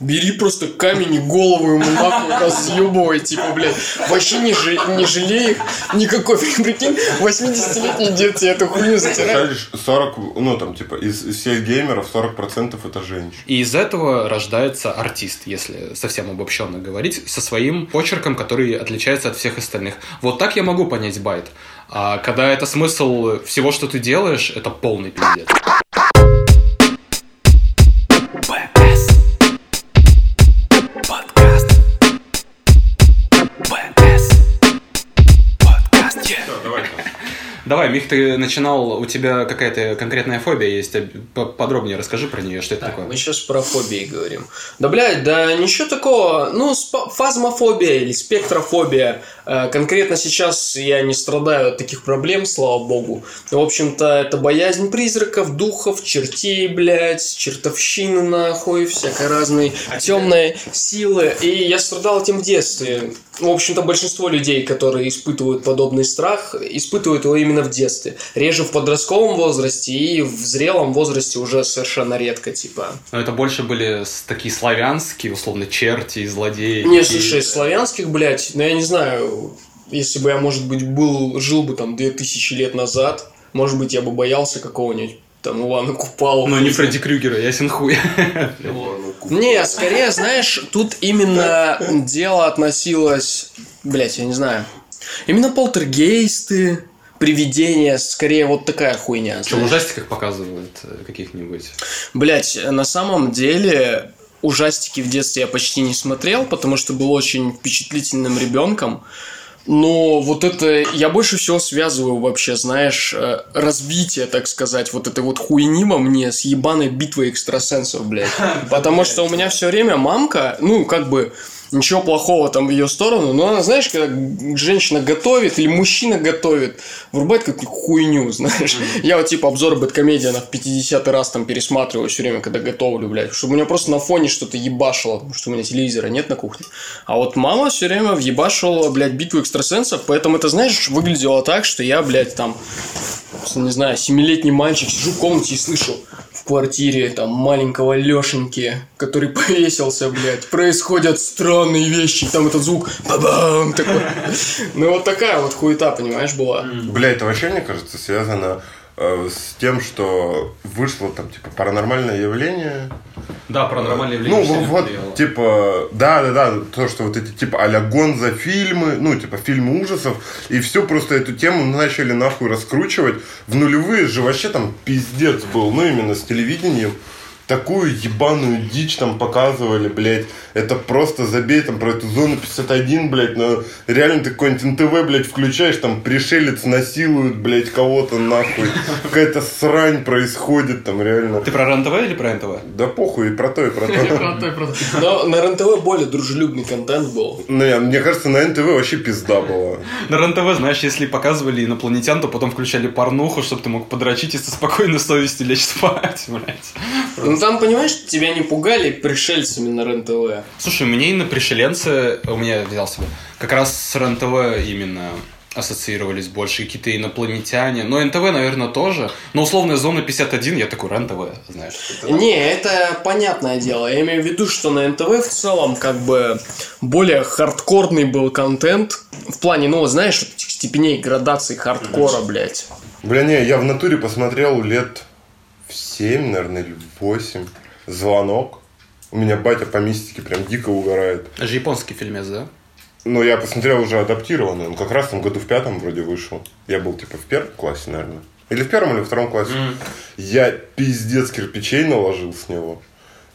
бери просто камень и голову ему нахуй разъебывай, типа, блядь. Вообще не, жи- не жалей их никакой. Прикинь, 80-летний дед тебе эту хуйню затирает. Представляешь, 40, ну там типа из, из всех геймеров 40% это женщины. И из этого рождается артист, если совсем обобщенно говорить, со своим почерком, который отличается от всех остальных. Вот так я могу понять байт. А когда это смысл всего, что ты делаешь, это полный пиздец. Давай, Мих, ты начинал, у тебя какая-то конкретная фобия есть, П- подробнее расскажи про нее, что это Так, такое. мы сейчас про фобии говорим. Да, блядь, да ничего такого. Ну, фазмофобия или спектрофобия. Э, Конкретно сейчас я не страдаю от таких проблем, слава богу. В общем-то, это боязнь призраков, духов, чертей, блядь, чертовщины, нахуй, всякой разной темной силы. И я страдал этим в детстве. В общем-то, большинство людей, которые испытывают подобный страх, испытывают его именно в детстве. Реже в подростковом возрасте и в зрелом возрасте уже совершенно редко, типа. Но это больше были такие славянские, условно, черти и злодеи. Не, слушай, славянских, блядь, ну я не знаю, если бы я, может быть, был, жил бы там 2000 лет назад, может быть, я бы боялся какого-нибудь там Ивана Купала. Ну, не Фредди Крюгера, ясен хуй. Не, скорее, знаешь, тут именно дело относилось, блядь, я не знаю, именно полтергейсты, привидения, скорее вот такая хуйня. Что, в ужастиках показывают э, каких-нибудь? Блять, на самом деле ужастики в детстве я почти не смотрел, потому что был очень впечатлительным ребенком. Но вот это я больше всего связываю вообще, знаешь, э, разбитие, так сказать, вот этой вот хуйни во мне с ебаной битвой экстрасенсов, блядь. Потому что у меня все время мамка, ну, как бы, ничего плохого там в ее сторону, но она, знаешь, когда женщина готовит или мужчина готовит, врубает какую-то хуйню, знаешь. Я вот типа обзор Бэткомедиана в 50 раз там пересматриваю все время, когда готовлю, блядь, чтобы у меня просто на фоне что-то ебашило, потому что у меня телевизора нет на кухне. А вот мама все время въебашивала, блядь, битву экстрасенсов, поэтому это, знаешь, выглядело так, что я, блядь, там, не знаю, семилетний мальчик, сижу в комнате и слышу в квартире там маленького Лешеньки, который повесился, блядь. Происходят странные вещи, там этот звук бабам такой. Ну вот такая вот хуета, понимаешь, была. Бля, это вообще, мне кажется, связано с тем, что вышло там, типа, паранормальное явление. Да, паранормальные Ну, явления. сильно вот, повлияло. типа, да, да, да, то, что вот эти, типа, а-ля Гонза фильмы, ну, типа, фильмы ужасов, и все просто эту тему начали нахуй раскручивать. В нулевые же вообще там пиздец был, ну, именно с телевидением. Такую ебаную дичь там показывали, блядь. Это просто забей там про эту зону 51, блядь. Но реально ты какой-нибудь НТВ, блядь, включаешь, там пришелец насилует, блядь, кого-то нахуй. Какая-то срань происходит там реально. Ты про РЕН-ТВ или про НТВ? Да похуй, и про то, и про то. Но на РНТВ более дружелюбный контент был. Ну, я- мне кажется, на НТВ вообще пизда была. На РЕН-ТВ, знаешь, если показывали инопланетян, то потом включали порнуху, чтобы ты мог подрочить и со спокойной совестью лечь спать, блядь. Ну там, понимаешь, тебя не пугали пришельцами на РНТВ. Слушай, мне именно пришеленцы, у меня взял себе, как раз с РЕН-ТВ именно ассоциировались больше какие-то инопланетяне. Но НТВ, наверное, тоже. Но условная зона 51, я такой РЕН-ТВ, знаешь. Не, это понятное дело. Я имею в виду, что на НТВ в целом как бы более хардкорный был контент. В плане, ну, знаешь, вот этих степеней градации хардкора, блядь. Бля, не, я в натуре посмотрел лет в 7, наверное, или в 8. Звонок. У меня батя по мистике прям дико угорает. Это же японский фильмец, да? Но я посмотрел уже адаптированный. Он как раз там году в пятом вроде вышел. Я был типа в первом классе, наверное. Или в первом, или в втором классе. Я пиздец кирпичей наложил с него.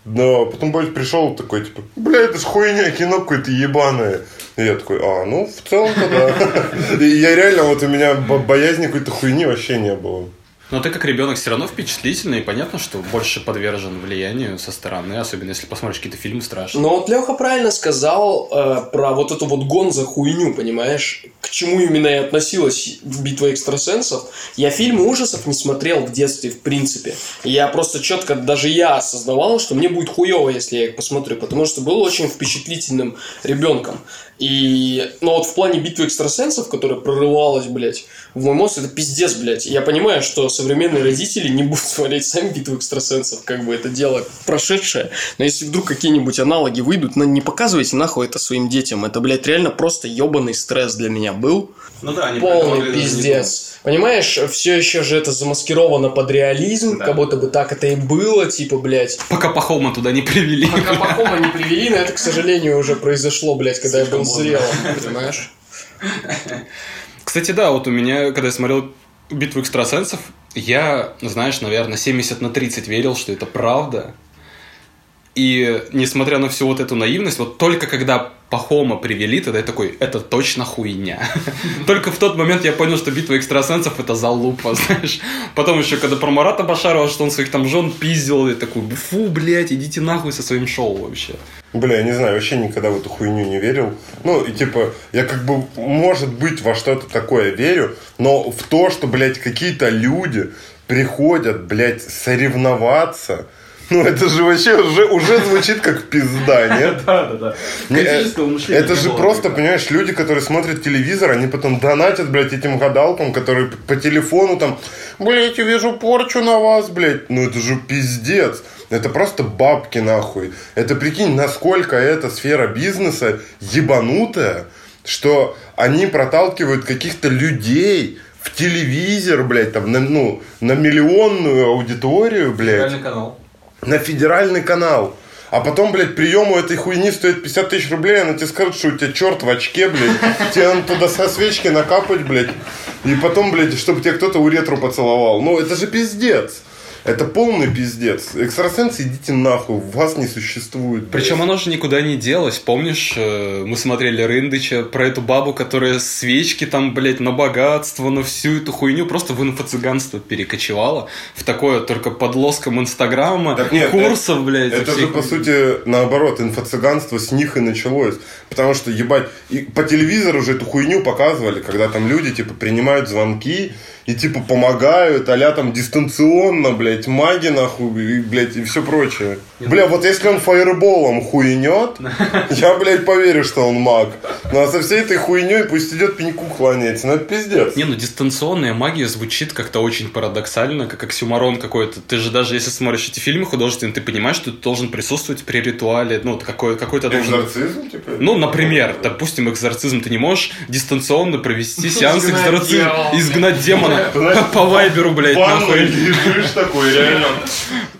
Но потом батя пришел такой, типа, бля, это ж хуйня, кино какое-то ебаное. И я такой, а, ну, в целом-то да. И я реально, вот у меня бо- боязни какой-то хуйни вообще не было. Но ты как ребенок все равно впечатлительный, и понятно, что больше подвержен влиянию со стороны, особенно если посмотришь какие-то фильмы страшные. Но вот Леха правильно сказал э, про вот эту вот гонза хуйню, понимаешь? К чему именно и относилась битва экстрасенсов? Я фильмы ужасов не смотрел в детстве, в принципе. Я просто четко, даже я осознавал, что мне будет хуево, если я их посмотрю, потому что был очень впечатлительным ребенком. И, ну вот в плане битвы экстрасенсов, которая прорывалась, блядь, в мой мозг, это пиздец, блядь. Я понимаю, что современные родители не будут смотреть сами битву экстрасенсов, как бы это дело прошедшее. Но если вдруг какие-нибудь аналоги выйдут, ну не показывайте нахуй это своим детям. Это, блядь, реально просто ебаный стресс для меня был. Ну да, они Полный пиздец. Понимаешь, все еще же это замаскировано под реализм, Да. как будто бы так это и было, типа, блядь. Пока Пахома туда не привели. Пока Пахома не привели, но это, к сожалению, уже произошло, блядь, когда я был Слишком зрелым, понимаешь? Кстати, да, вот у меня, когда я смотрел «Битву экстрасенсов», я, знаешь, наверное, 70 на 30 верил, что это правда. И несмотря на всю вот эту наивность, вот только когда Пахома привели, тогда я такой, это точно хуйня. Только в тот момент я понял, что битва экстрасенсов это залупа, знаешь. Потом еще, когда про Марата Башарова, что он своих там жен пиздил, я такой, фу, блядь, идите нахуй со своим шоу вообще. Бля, я не знаю, вообще никогда в эту хуйню не верил. Ну, и типа, я как бы, может быть, во что-то такое верю, но в то, что, блядь, какие-то люди приходят, блядь, соревноваться, ну, это же вообще уже, уже звучит как пизда, нет? Да, да, да. Э, Это же просто, понимаешь, люди, которые смотрят телевизор, они потом донатят, блядь, этим гадалкам, которые по телефону там, блядь, я вижу порчу на вас, блядь. Ну это же пиздец. Это просто бабки нахуй. Это прикинь, насколько эта сфера бизнеса ебанутая, что они проталкивают каких-то людей в телевизор, блядь, там, на, ну, на миллионную аудиторию, блядь канал. На федеральный канал. А потом, блядь, приему этой хуйни стоит 50 тысяч рублей, она тебе скажет, что у тебя черт в очке, блядь. Тебе надо туда со свечки накапать, блядь. И потом, блядь, чтобы тебе кто-то уретру поцеловал. Ну, это же пиздец. Это полный пиздец. Экстрасенсы, идите нахуй, вас не существует. блядь. Причем оно же никуда не делось. Помнишь, э, мы смотрели Рындыча про эту бабу, которая свечки там, блядь, на богатство, на всю эту хуйню просто в инфо-цыганство перекочевала. В такое только под лоском Инстаграма, Так нет, курсов, блядь. Это же, по сути, наоборот, инфо-цыганство с них и началось. Потому что, ебать, и по телевизору уже эту хуйню показывали, когда там люди, типа, принимают звонки и, типа, помогают, а там дистанционно, блядь, маги, нахуй, и, блядь, и все прочее. Бля, вот если он фаерболом хуйнет, я, блядь, поверю, что он маг. Ну, а со всей этой хуйней пусть идет пеньку кланяется. Ну, это пиздец. Не, ну дистанционная магия звучит как-то очень парадоксально, как оксюмарон какой-то. Ты же даже если смотришь эти фильмы художественные, ты понимаешь, что ты должен присутствовать при ритуале, ну, какой- какой-то должен... Экзорцизм, типа? Ну, например, допустим, экзорцизм ты не можешь дистанционно провести сеанс экзорцизма, изгнать демона по вайберу, блядь, нахуй. лежишь такой, реально.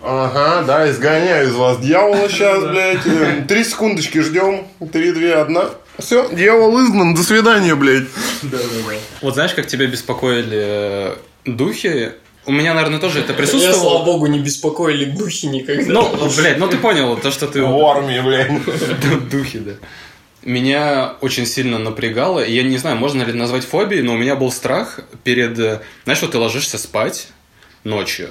Ага, да, изгоняю из вас дьявола сейчас, блядь. Э, Три секундочки ждем. Три, две, одна. Все, дьявол изгнан, до свидания, блядь. Вот знаешь, как тебя беспокоили э, духи? У меня, наверное, тоже это Я, слава присутствовало. богу, не беспокоили духи никогда. Ну, блядь, ну ты понял, то, что ты... В армии, блядь. Духи, да. Меня очень сильно напрягало, я не знаю, можно ли назвать фобией, но у меня был страх перед... э, Знаешь, вот ты ложишься спать ночью,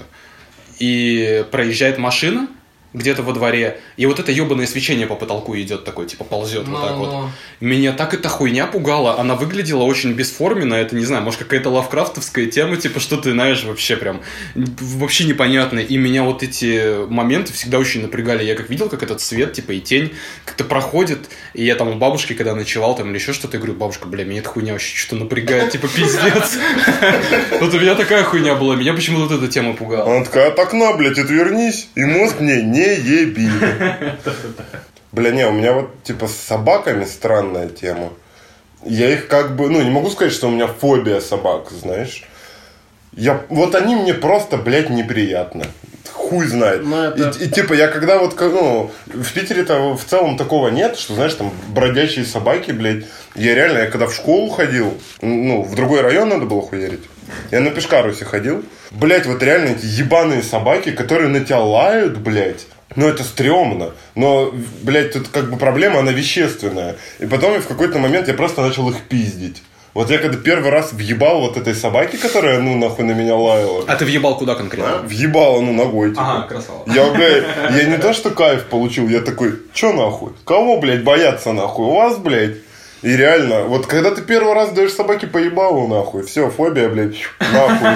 и проезжает машина где-то во дворе, и вот это ебаное свечение по потолку идет такой, типа ползет вот так вот. Меня так эта хуйня пугала. Она выглядела очень бесформенно. Это, не знаю, может, какая-то лавкрафтовская тема, типа, что ты знаешь, вообще прям вообще непонятно. И меня вот эти моменты всегда очень напрягали. Я как видел, как этот свет, типа, и тень как-то проходит. И я там у бабушки, когда ночевал там или еще что-то, я говорю, бабушка, бля, меня эта хуйня вообще что-то напрягает, типа, пиздец. Вот у меня такая хуйня была. Меня почему-то вот эта тема пугала. Она такая, от окна, блядь, отвернись, и мозг мне не еби. Бля, не, у меня вот, типа, с собаками странная тема. Я их как бы, ну, не могу сказать, что у меня фобия собак, знаешь. Я, вот они мне просто, блядь, неприятны. Хуй знает. Ну, это- и, и, типа, я когда вот, ну, в Питере-то в целом такого нет, что, знаешь, там бродячие собаки, блядь. Я реально, я когда в школу ходил, ну, в другой район надо было хуярить. Я на Пешкарусе ходил. Блядь, вот реально эти ебаные собаки, которые на тебя лают, блядь. Ну, это стрёмно. Но, блядь, тут как бы проблема, она вещественная. И потом в какой-то момент я просто начал их пиздить. Вот я когда первый раз въебал вот этой собаке, которая, ну, нахуй на меня лаяла. А ты въебал куда конкретно? Въебала, ну, ногой, типа. Ага, красава. Я, блядь, я не то, что кайф получил, я такой, чё нахуй? Кого, блядь, бояться нахуй? У вас, блядь? И реально, вот когда ты первый раз даешь собаке поебалу, нахуй, все, фобия, блядь, нахуй.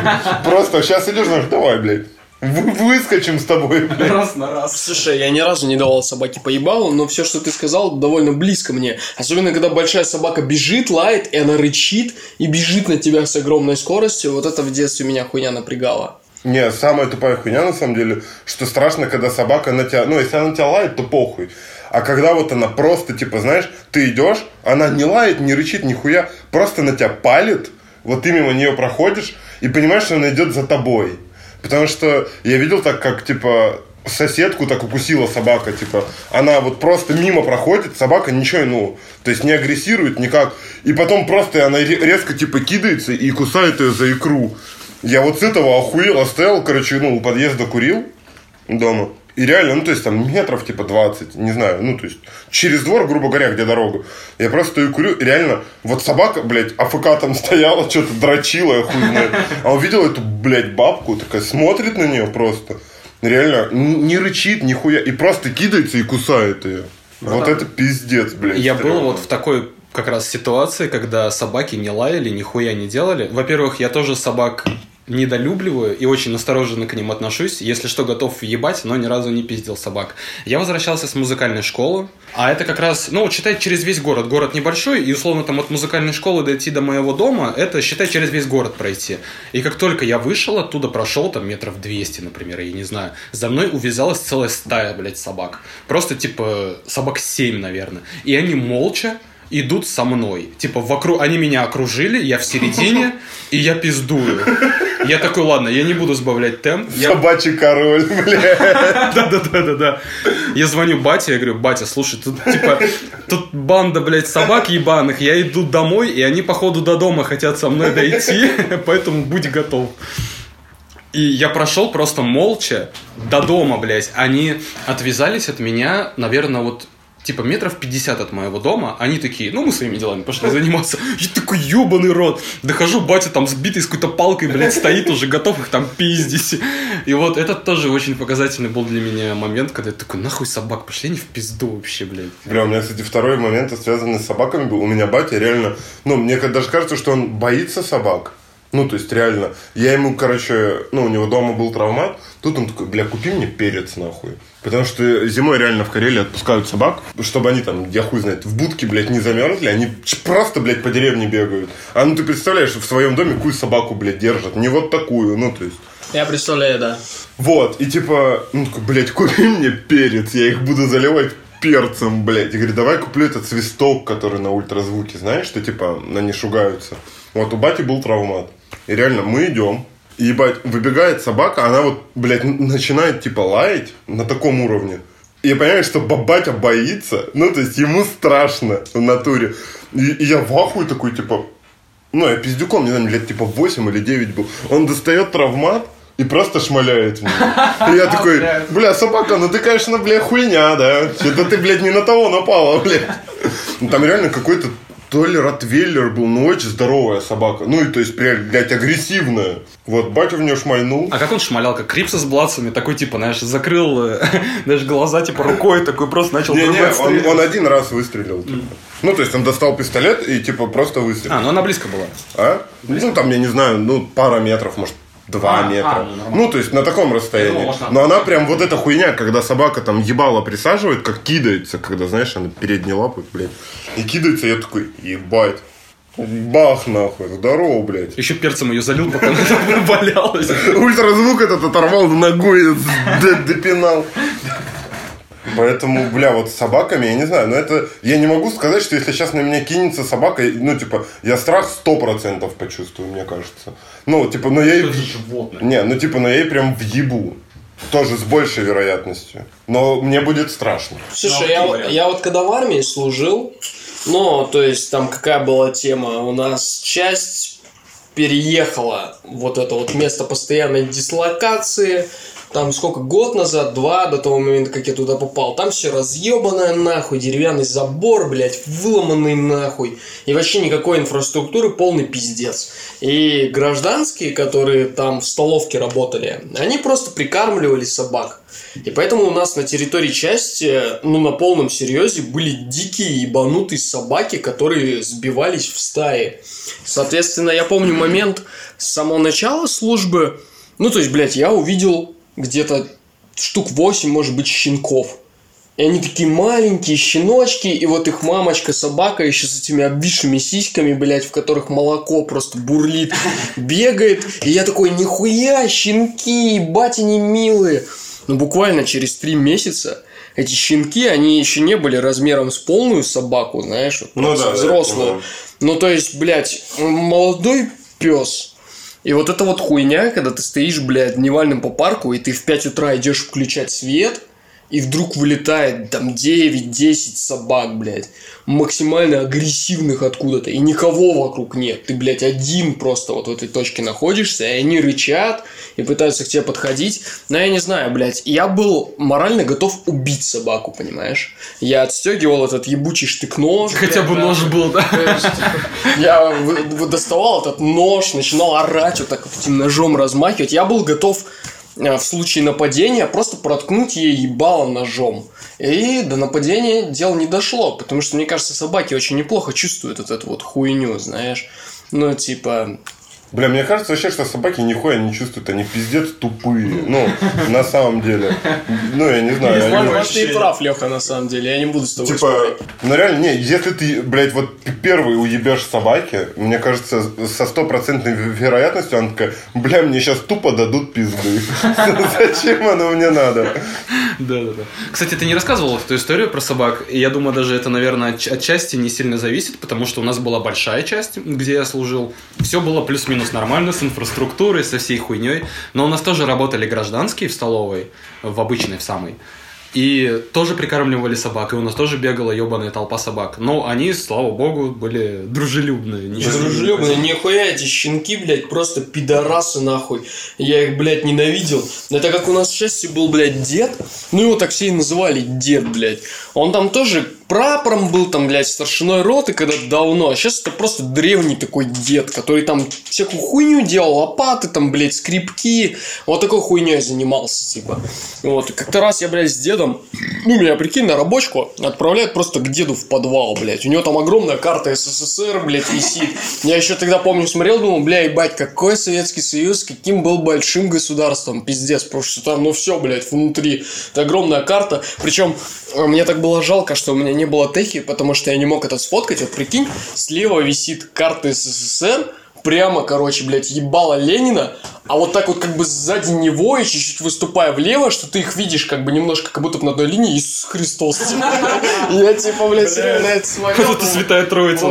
Просто сейчас идешь, знаешь, давай, блядь, вы- выскочим с тобой, блядь. Раз на раз. Слушай, я ни разу не давал собаке поебалу, но все, что ты сказал, довольно близко мне. Особенно, когда большая собака бежит, лает, и она рычит, и бежит на тебя с огромной скоростью. Вот это в детстве меня хуйня напрягала. Не, самая тупая хуйня, на самом деле, что страшно, когда собака на тебя... Ну, если она на тебя лает, то похуй. А когда вот она просто, типа, знаешь, ты идешь, она не лает, не рычит, нихуя, просто на тебя палит, вот ты мимо нее проходишь, и понимаешь, что она идет за тобой. Потому что я видел так, как, типа, соседку так укусила собака, типа, она вот просто мимо проходит, собака ничего, ну, то есть не агрессирует никак, и потом просто она резко, типа, кидается и кусает ее за икру. Я вот с этого охуел, стоял, короче, ну, у подъезда курил дома, и реально, ну, то есть, там, метров, типа, 20, не знаю, ну, то есть, через двор, грубо говоря, где дорога. Я просто стою курю, и реально, вот собака, блядь, АФК там стояла, что-то дрочила, я хуй знает. А увидел эту, блядь, бабку, такая смотрит на нее просто. Реально, не рычит, нихуя, и просто кидается и кусает ее. Ну, вот это пиздец, блядь. Я был вот в такой как раз ситуации, когда собаки не лаяли, нихуя не делали. Во-первых, я тоже собак недолюбливаю и очень настороженно к ним отношусь. Если что, готов ебать, но ни разу не пиздил собак. Я возвращался с музыкальной школы, а это как раз, ну, считай, через весь город. Город небольшой, и условно там от музыкальной школы дойти до моего дома, это, считай, через весь город пройти. И как только я вышел оттуда, прошел там метров 200, например, я не знаю, за мной увязалась целая стая, блядь, собак. Просто, типа, собак 7, наверное. И они молча идут со мной. Типа, вокруг, они меня окружили, я в середине, и я пиздую. Я такой, ладно, я не буду сбавлять темп. Собачий король, блядь. Да-да-да-да-да. Я звоню бате, я говорю, батя, слушай, тут типа, тут банда, блядь, собак ебаных, я иду домой, и они, походу, до дома хотят со мной дойти, поэтому будь готов. И я прошел просто молча до дома, блядь. Они отвязались от меня, наверное, вот типа метров 50 от моего дома, они такие, ну, мы своими делами пошли заниматься. Я такой, ебаный рот. Дохожу, батя там сбитый с какой-то палкой, блядь, стоит уже, готов их там пиздить. И вот этот тоже очень показательный был для меня момент, когда я такой, нахуй собак, пошли они в пизду вообще, блядь. Бля, у меня, кстати, второй момент, связанный с собаками был. У меня батя реально, ну, мне даже кажется, что он боится собак. Ну, то есть, реально, я ему, короче, ну, у него дома был травмат, тут он такой, бля, купи мне перец, нахуй. Потому что зимой реально в Карелии отпускают собак, чтобы они там, я хуй знает, в будке, блядь, не замерзли, они просто, блядь, по деревне бегают. А ну ты представляешь, в своем доме какую собаку, блядь, держат, не вот такую, ну, то есть... Я представляю, да. Вот, и типа, ну, такой, блядь, купи мне перец, я их буду заливать перцем, блядь. И говорит, давай куплю этот свисток, который на ультразвуке, знаешь, что типа они шугаются. Вот у бати был травмат. И реально, мы идем, и, ебать, выбегает собака, она вот, блядь, начинает, типа, лаять на таком уровне. И я понимаю, что батя боится, ну, то есть, ему страшно в натуре. И, и я в ахуе такой, типа, ну, я пиздюком, не знаю, лет, типа, 8 или 9 был. Он достает травмат, и просто шмаляет меня. И я такой, бля, собака, ну ты, конечно, бля, хуйня, да? Это ты, блядь, не на того напала, блядь. Ну, там реально какой-то то ли Ротвейлер был, но очень здоровая собака. Ну, и то есть, блядь, агрессивная. Вот, батя в нее шмальнул. А как он шмалял? Как Крипса с бладцами? Такой, типа, знаешь, закрыл, э, знаешь, глаза, типа, рукой такой просто начал не, не, он, он один раз выстрелил. Типа. Mm. Ну, то есть, он достал пистолет и, типа, просто выстрелил. А, ну она близко была. А? Близко? Ну, там, я не знаю, ну, пара метров, может, 2 а, метра. А, ну, ну, то есть на таком расстоянии. Думал, Но она прям вот эта хуйня, когда собака там ебало присаживает, как кидается, когда, знаешь, она передние лапы, блядь, и кидается, я такой, ебать. Бах, нахуй, здорово, блядь. Еще перцем ее залил, пока она валялась. Ультразвук этот оторвал ногой, допинал. Поэтому, бля, вот с собаками, я не знаю, но это... Я не могу сказать, что если сейчас на меня кинется собака, ну, типа, я страх сто процентов почувствую, мне кажется. Ну, типа, но я... Это животное. Не, ну, типа, но я ей прям въебу. Тоже с большей вероятностью. Но мне будет страшно. Слушай, я, я вот когда в армии служил, ну, то есть там какая была тема? У нас часть переехала вот это вот место постоянной дислокации, там сколько, год назад, два, до того момента, как я туда попал, там все разъебанное нахуй, деревянный забор, блядь, выломанный нахуй, и вообще никакой инфраструктуры, полный пиздец. И гражданские, которые там в столовке работали, они просто прикармливали собак. И поэтому у нас на территории части, ну, на полном серьезе, были дикие ебанутые собаки, которые сбивались в стаи. Соответственно, я помню момент с самого начала службы, ну, то есть, блядь, я увидел где-то штук 8, может быть, щенков. И они такие маленькие щеночки, и вот их мамочка, собака еще с этими обвисшими сиськами, блядь, в которых молоко просто бурлит, бегает. И я такой, нихуя, щенки, ебать они милые. Но буквально через три месяца эти щенки, они еще не были размером с полную собаку, знаешь, вот Ну да, да, взрослую. понимаю. ну, то есть, блядь, молодой пес. И вот эта вот хуйня, когда ты стоишь, блядь, дневальным по парку, и ты в 5 утра идешь включать свет, и вдруг вылетает там 9-10 собак, блядь, максимально агрессивных откуда-то, и никого вокруг нет. Ты, блядь, один просто вот в этой точке находишься, и они рычат, и пытаются к тебе подходить. Но я не знаю, блядь, я был морально готов убить собаку, понимаешь? Я отстегивал этот ебучий штык-нож. Хотя блядь, бы да. нож был, да? Я доставал этот нож, начинал орать, вот так этим ножом размахивать. Я был готов в случае нападения просто проткнуть ей ебало ножом. И до нападения дело не дошло, потому что, мне кажется, собаки очень неплохо чувствуют вот эту вот хуйню, знаешь. Ну, типа, Бля, мне кажется вообще, что собаки нихуя не чувствуют, они пиздец тупые. Ну, на самом деле. Ну, я не знаю. они- может, ты и прав, Леха, на самом деле. Я не буду с тобой Типа, спорить. ну реально, не, если ты, блядь, вот первый уебешь собаки, мне кажется, со стопроцентной вероятностью она такая, бля, мне сейчас тупо дадут пизды. Зачем оно мне надо? Да, да, да. Кстати, ты не рассказывал эту историю про собак, и я думаю, даже это, наверное, отч- отчасти не сильно зависит, потому что у нас была большая часть, где я служил. Все было плюс-минус нормально, с инфраструктурой, со всей хуйней. Но у нас тоже работали гражданские в столовой, в обычной, в самой. И тоже прикармливали собак, и у нас тоже бегала ебаная толпа собак. Но они, слава богу, были дружелюбные. не Дружелюбные, нихуя эти щенки, блядь, просто пидорасы нахуй. Я их, блядь, ненавидел. Это как у нас в шести был, блядь, дед. Ну, его так все и называли дед, блядь. Он там тоже прапором был, там, блядь, старшиной роты когда-то давно. А сейчас это просто древний такой дед, который там всякую хуйню делал, лопаты там, блядь, скрипки. Вот такой хуйней занимался, типа. Вот, как-то раз я, блядь, с дедом, ну, меня, прикинь, на рабочку отправляют просто к деду в подвал, блядь. У него там огромная карта СССР, блядь, висит. Я еще тогда, помню, смотрел, думал, бля, ебать, какой Советский Союз, каким был большим государством, пиздец, потому что там, ну, все, блядь, внутри. Это огромная карта. Причем, э, мне так было жалко, что у меня не было техи, потому что я не мог это сфоткать. Вот прикинь, слева висит карта СССР, прямо, короче, блядь, ебало Ленина, а вот так вот как бы сзади него и чуть-чуть выступая влево, что ты их видишь как бы немножко как будто на одной линии Иисус Христос. Я типа, блядь, реально это смотрел. Это святая троица,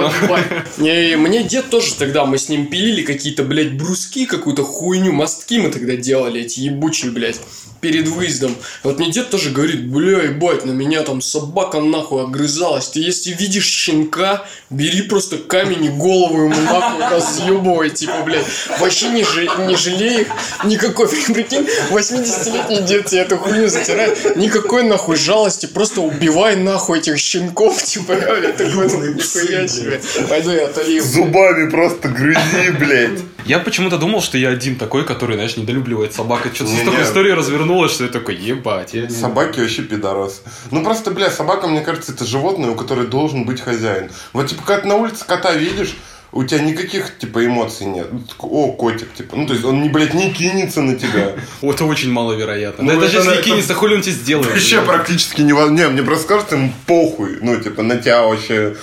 мне дед тоже тогда, мы с ним пилили какие-то, блядь, бруски, какую-то хуйню, мостки мы тогда делали, эти ебучие, блядь, перед выездом. Вот мне дед тоже говорит, бля, ебать, на меня там собака нахуй огрызалась. Ты если видишь щенка, бери просто камень и голову ему нахуй разъебывай, типа, блядь. Вообще не, жи- не жалей их никакой, прикинь, 80-летний дед тебе эту хуйню затирает. Никакой нахуй жалости, просто убивай нахуй этих щенков, типа, я такой, ну, нихуя себе. Пойду я отолью. Зубами просто грызи, блядь. Я почему-то думал, что я один такой, который, знаешь, недолюбливает собак. И что-то столько историй развернулось, что я такой, ебать. я Собаки вообще пидорасы. Ну просто, бля, собака, мне кажется, это животное, у которой должен быть хозяин. Вот типа, когда ты на улице кота видишь, у тебя никаких, типа, эмоций нет. Ну, О, котик, типа. Ну, то есть он, не, блядь, не кинется на тебя. Это очень маловероятно. Ну, да даже если это- кинется, хули он тебе сделает? Вообще практически не Не, мне просто кажется, ему похуй. Ну, типа, на тебя вообще.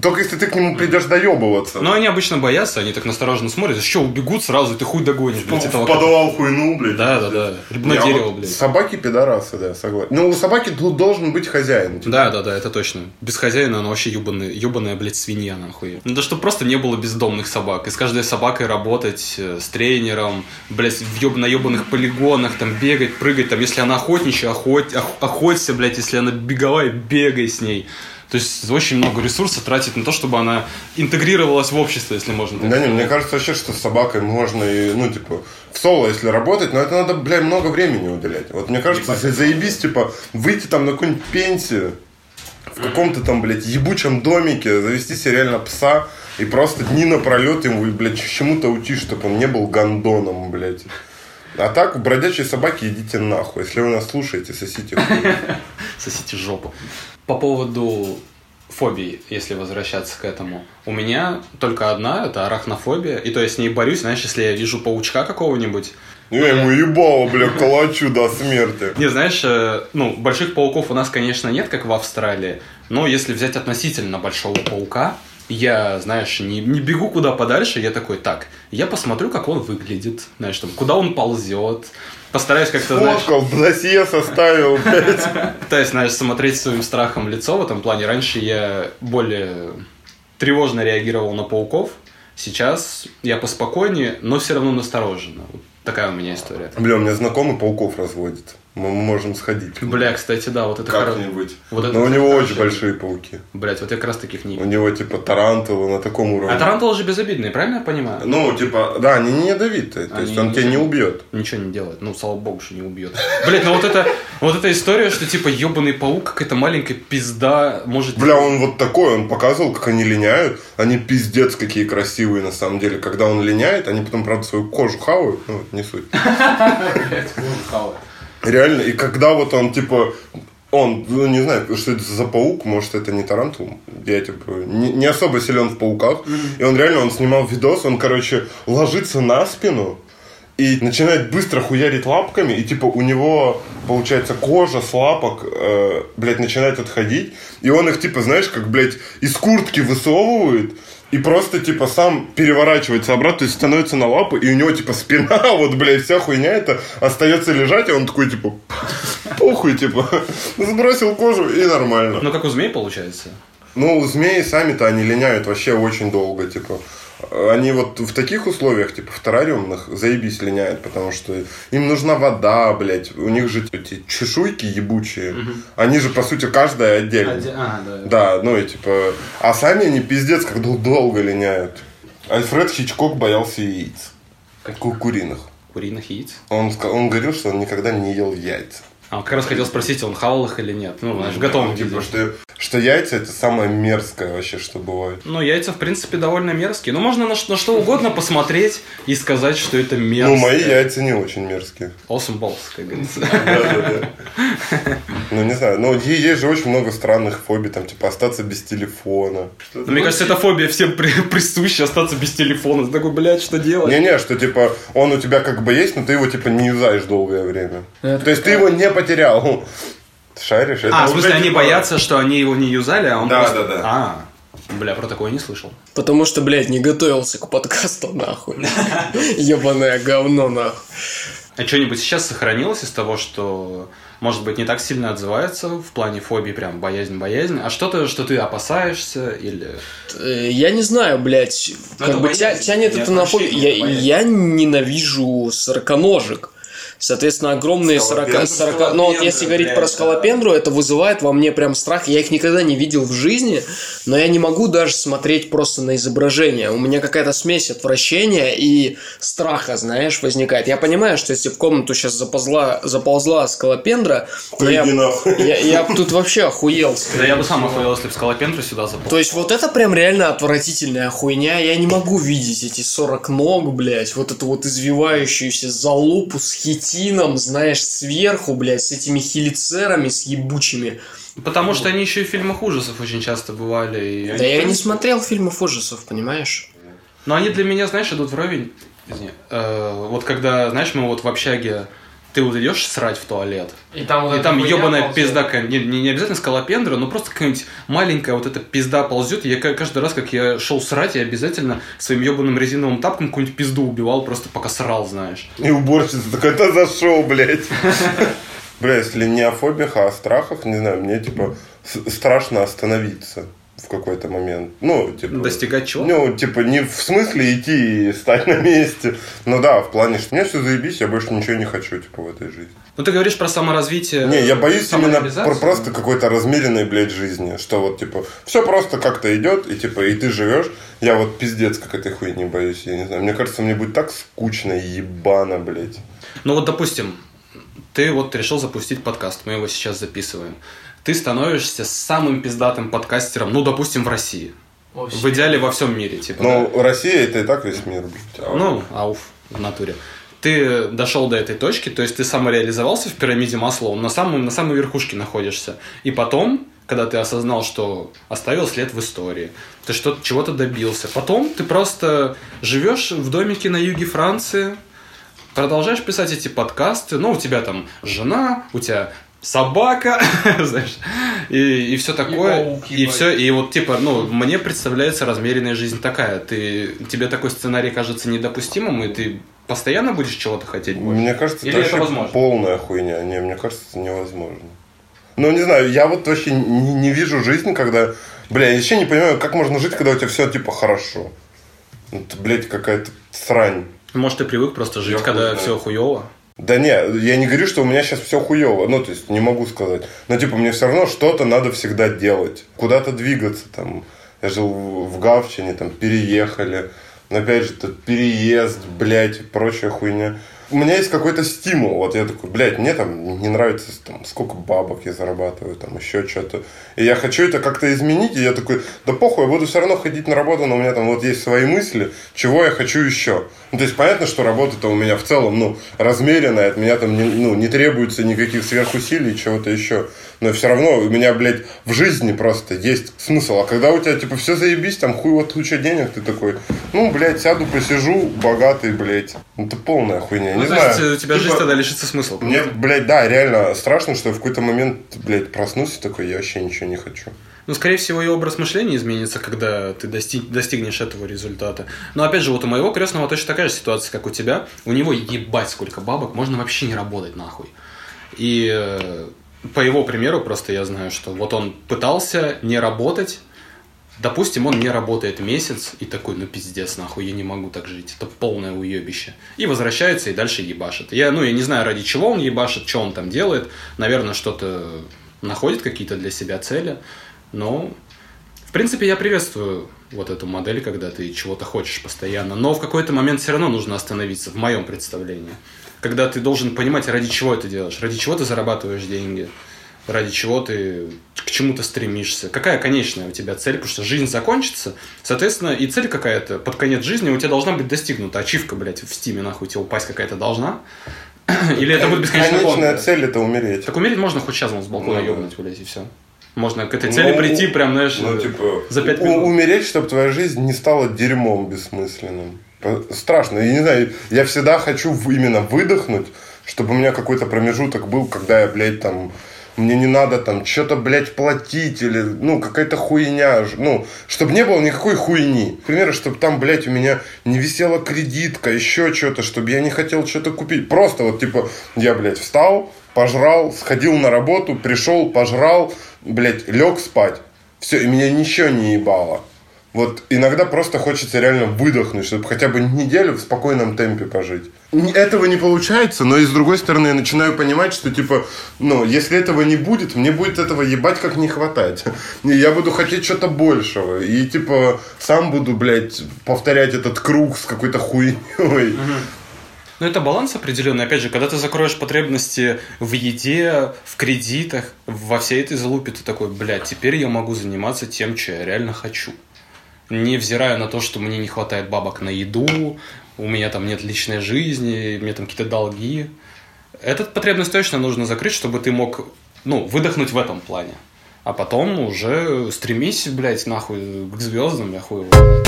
Только если ты к нему придешь доебываться. Но они обычно боятся, они так настороженно смотрят. Что, убегут сразу, и ты хуй догонишь, блядь, этого кота. подвал хуйну, блядь. Да, да, да. На Не, а дерево, блядь. Собаки пидорасы, да, согласен. Ну, у собаки должен быть хозяин. типа. Да, да, да, это точно. Без хозяина она вообще ебаная, ебаная, блядь, свинья, нахуй. Ну да чтобы просто не было бездомных собак. И с каждой собакой работать, э, с тренером, блядь, в еб... на ебаных полигонах, там, бегать, прыгать, там, если она охотничья, охоть... ох- охоться, блядь, если она беговая, бегай с ней. То есть очень много ресурсов тратить на то, чтобы она интегрировалась в общество, если можно Да не, мне кажется вообще, что с собакой можно и, ну, типа, в соло, если работать, но это надо, бля, много времени уделять. Вот мне кажется, если заебись, типа, выйти там на какую-нибудь пенсию, в каком-то там, блядь, ебучем домике, завести себе реально пса и просто дни напролет ему, блядь, чему-то учить, чтобы он не был гондоном, блядь. А так, бродячие собаки, идите нахуй. Если вы нас слушаете, сосите хуй. Сосите жопу. По поводу фобий, если возвращаться к этому. У меня только одна, это арахнофобия. И то я с ней борюсь, знаешь, если я вижу паучка какого-нибудь, Я ему ебало, бля, калачу до смерти. Не, знаешь, э, ну, больших пауков у нас, конечно, нет, как в Австралии, но если взять относительно большого паука, я, знаешь, не, не бегу куда подальше, я такой, так, я посмотрю, как он выглядит, знаешь, там, куда он ползет, постараюсь как-то, знаешь, Фоткал, досье составил, пытаюсь, знаешь, смотреть своим страхом лицо в этом плане. Раньше я более тревожно реагировал на пауков, сейчас я поспокойнее, но все равно настороженно. Вот такая у меня история. Бля, у меня знакомый пауков разводит. Мы можем сходить. Бля, кстати, да, вот это хоро- Как-нибудь. Вот это Но у него хорошая очень большие пауки. Блять, вот я как раз таких не У него типа тарантулы на таком уровне. А тарантулы же безобидные, правильно я понимаю? Ну, типа, да, они не ядовитые. То есть он тебя не убьет. Ничего не делает. Ну, слава богу, что не убьет. Блять, ну вот это, вот эта история, что типа ебаный паук, какая-то маленькая пизда может... Бля, он вот такой, он показывал, как они линяют. Они пиздец какие красивые на самом деле. Когда он линяет, они потом, правда, свою кожу хавают. Ну, не суть. Блядь, хавает. Реально, и когда вот он, типа, он, ну, не знаю, что это за паук, может, это не тарантул. Я, типа, не, не особо силен в пауках. И он реально, он снимал видос, он, короче, ложится на спину и начинает быстро хуярить лапками, и, типа, у него, получается, кожа с лапок, э, блядь, начинает отходить, и он их, типа, знаешь, как, блядь, из куртки высовывает, и просто, типа, сам переворачивается обратно, то есть становится на лапы, и у него, типа, спина, вот, блядь, вся хуйня это остается лежать, и он такой, типа, похуй, типа, сбросил кожу, и нормально. Ну, как у змей получается. Ну, змеи сами-то, они линяют вообще очень долго, типа. Они вот в таких условиях, типа в террариумных, заебись линяют, потому что им нужна вода, блядь. У них же эти чешуйки ебучие. Они же, по сути, каждая отдельно. А, да. Да, ну и типа... А сами они пиздец как дол- долго линяют. Альфред Хичкок боялся яиц. Ку- Куриных. Куриных яиц. Он, он говорил, что он никогда не ел яйца. А, как раз хотел спросить, он хавал их или нет. Ну, знаешь, в готовом виде. Типа, что, что яйца это самое мерзкое вообще, что бывает. Ну, яйца, в принципе, довольно мерзкие. Ну, можно на, на что угодно посмотреть и сказать, что это мерзко. Ну, мои яйца не очень мерзкие. Awesome balls, как говорится. Ну, не знаю. Ну, е- есть же очень много странных фобий, там, типа, остаться без телефона. Но мне кажется, эта фобия всем при- присуща, остаться без телефона. Ты такой, блядь, что делать? Не-не, что, типа, он у тебя как бы есть, но ты его, типа, не юзаешь долгое время. То есть, ты его не потерял. Шаришь? Это А, в смысле, они типа, боятся, что они его не юзали, а он Да, просто... да, да. А, бля, про такое не слышал. Потому что, блядь, не готовился к подкасту, нахуй. Ебаное говно, нахуй. А что-нибудь сейчас сохранилось из того, что, может быть, не так сильно отзывается в плане фобии, прям боязнь-боязнь, а что-то, что ты опасаешься или... Э, Я не знаю, блядь, Ну, как бы боязнь, тя- тянет не это на фобию. Я, я ненавижу сороконожек. Соответственно, огромные 40, Скалопендру. 40... Ну, вот если говорить про скалопендру, это вызывает во мне прям страх. Я их никогда не видел в жизни, но я не могу даже смотреть просто на изображение. У меня какая-то смесь отвращения и страха, знаешь, возникает. Я понимаю, что если в комнату сейчас заползла, заползла скалопендра, я, я, я тут вообще охуел. Да я бы сам охуел, если бы скалопендру сюда запал. То есть вот это прям реально отвратительная хуйня. Я не могу видеть эти 40 ног, блядь. Вот эту вот извивающуюся залупу с хитином, знаешь, сверху, блядь, с этими хелицерами, с ебучими. Потому что они еще и в фильмах ужасов очень часто бывали. и Да они, я не смотрел фильмов ужасов, понимаешь? Но они для меня, знаешь, идут вровень. Извини. Э, вот когда, знаешь, мы вот в общаге, ты вот идешь срать в туалет, И там вот и там ебаная пизда, какая- не, не, не обязательно скалопендра, но просто какая-нибудь маленькая вот эта пизда ползет. и Я ка- каждый раз, как я шел срать, я обязательно своим ебаным резиновым тапком какую-нибудь пизду убивал, просто пока срал, знаешь. И уборщица такая, это зашел, блядь. Бля, если не о фобиях, а о страхах, не знаю, мне, типа, страшно остановиться в какой-то момент. Ну, типа... Достигать чего? Ну, типа, не в смысле идти и стать на месте. Ну да, в плане, что мне все заебись, я больше ничего не хочу, типа, в этой жизни. Ну, ты говоришь про саморазвитие. Не, я боюсь именно про- просто какой-то размеренной, блядь, жизни. Что вот, типа, все просто как-то идет, и типа, и ты живешь. Я вот пиздец, как этой хуйни боюсь, я не знаю. Мне кажется, мне будет так скучно ебано, блядь. Ну вот, допустим, ты вот решил запустить подкаст, мы его сейчас записываем. Ты становишься самым пиздатым подкастером, ну, допустим, в России. В идеале во всем мире, типа. Ну, Россия это и так весь мир, блядь. да. А Ну, ауф, в натуре. Ты дошел до этой точки, то есть ты самореализовался в пирамиде Маслоу, на, самом, на самой верхушке находишься. И потом когда ты осознал, что оставил след в истории, ты что чего-то добился. Потом ты просто живешь в домике на юге Франции, продолжаешь писать эти подкасты, ну, у тебя там жена, у тебя собака, знаешь, и, и все такое, и, паук, и все, и вот типа, ну, мне представляется размеренная жизнь такая, ты, тебе такой сценарий кажется недопустимым, и ты постоянно будешь чего-то хотеть больше? Мне кажется, Или это, это вообще возможно? полная хуйня, не, мне кажется, это невозможно. Ну, не знаю, я вот вообще не, не вижу жизнь, когда, бля, я вообще не понимаю, как можно жить, когда у тебя все типа хорошо. Это, блядь, какая-то срань. Может, ты привык просто жить, Я хуй когда знаю. все хуево? Да не, я не говорю, что у меня сейчас все хуево, ну, то есть, не могу сказать. Но, типа, мне все равно что-то надо всегда делать, куда-то двигаться, там. Я жил в Гавчине, там, переехали. Но, опять же, тут переезд, блядь, прочая хуйня. У меня есть какой-то стимул, вот я такой, блядь, мне там не нравится, там, сколько бабок я зарабатываю, там, еще что-то. И я хочу это как-то изменить, и я такой, да похуй, я буду все равно ходить на работу, но у меня там вот есть свои мысли, чего я хочу еще. Ну, то есть, понятно, что работа-то у меня в целом, ну, размеренная, от меня там, не, ну, не требуется никаких сверхусилий, чего-то еще. Но все равно у меня, блядь, в жизни просто есть смысл. А когда у тебя, типа, все заебись, там, хуй вот куча денег, ты такой, ну, блядь, сяду, посижу, богатый, блядь. Ну, Это полная хуйня, Ну, не то знаю. есть, у тебя Типа, жизнь тогда лишится смысла. Мне, блядь, да, реально страшно, что я в какой-то момент, блядь, проснусь и такой, я вообще ничего не хочу. Ну, скорее всего, и образ мышления изменится, когда ты достиг, достигнешь этого результата. Но опять же, вот у моего крестного точно такая же ситуация, как у тебя. У него ебать сколько бабок, можно вообще не работать нахуй. И э, по его примеру просто я знаю, что вот он пытался не работать, Допустим, он не работает месяц и такой, ну пиздец, нахуй, я не могу так жить, это полное уебище. И возвращается и дальше ебашит. Я, ну, я не знаю, ради чего он ебашит, что он там делает. Наверное, что-то находит какие-то для себя цели. Но, в принципе, я приветствую вот эту модель, когда ты чего-то хочешь постоянно. Но в какой-то момент все равно нужно остановиться, в моем представлении. Когда ты должен понимать, ради чего ты делаешь, ради чего ты зарабатываешь деньги, ради чего ты к чему-то стремишься. Какая конечная у тебя цель, потому что жизнь закончится, соответственно, и цель какая-то под конец жизни у тебя должна быть достигнута. Ачивка, блядь, в стиме, нахуй, тебе упасть какая-то должна. Или это будет бесконечно Конечная цель это умереть. Так умереть можно хоть сейчас с балкона Ну ебнуть, блядь, и все. Можно к этой цели Ну, прийти прям, знаешь, Ну, типа, за пять минут. умереть, чтобы твоя жизнь не стала дерьмом бессмысленным. По- Страшно. Я не знаю, я всегда хочу именно выдохнуть, чтобы у меня какой-то промежуток был, когда я, блядь, там, мне не надо там что-то, блядь, платить или, ну, какая-то хуйня, ну, чтобы не было никакой хуйни. К примеру, чтобы там, блядь, у меня не висела кредитка, еще что-то, чтобы я не хотел что-то купить. Просто вот, типа, я, блядь, встал, пожрал, сходил на работу, пришел, пожрал, блядь, лег спать. Все, и меня ничего не ебало. Вот иногда просто хочется реально выдохнуть, чтобы хотя бы неделю в спокойном темпе пожить. Этого не получается, но и с другой стороны я начинаю понимать, что типа, ну, если этого не будет, мне будет этого ебать как не хватать. И я буду хотеть что-то большего. И типа сам буду, блядь, повторять этот круг с какой-то хуйней. Ну, это баланс определенный. Опять же, когда ты закроешь потребности в еде, в кредитах, во всей этой залупе, ты такой, блядь, теперь я могу заниматься тем, что я реально хочу. Невзирая на то, что мне не хватает бабок на еду, у меня там нет личной жизни, у меня там какие-то долги. Эту потребность точно нужно закрыть, чтобы ты мог, ну, выдохнуть в этом плане. А потом уже стремись, блядь, нахуй к звездам, я хуй его.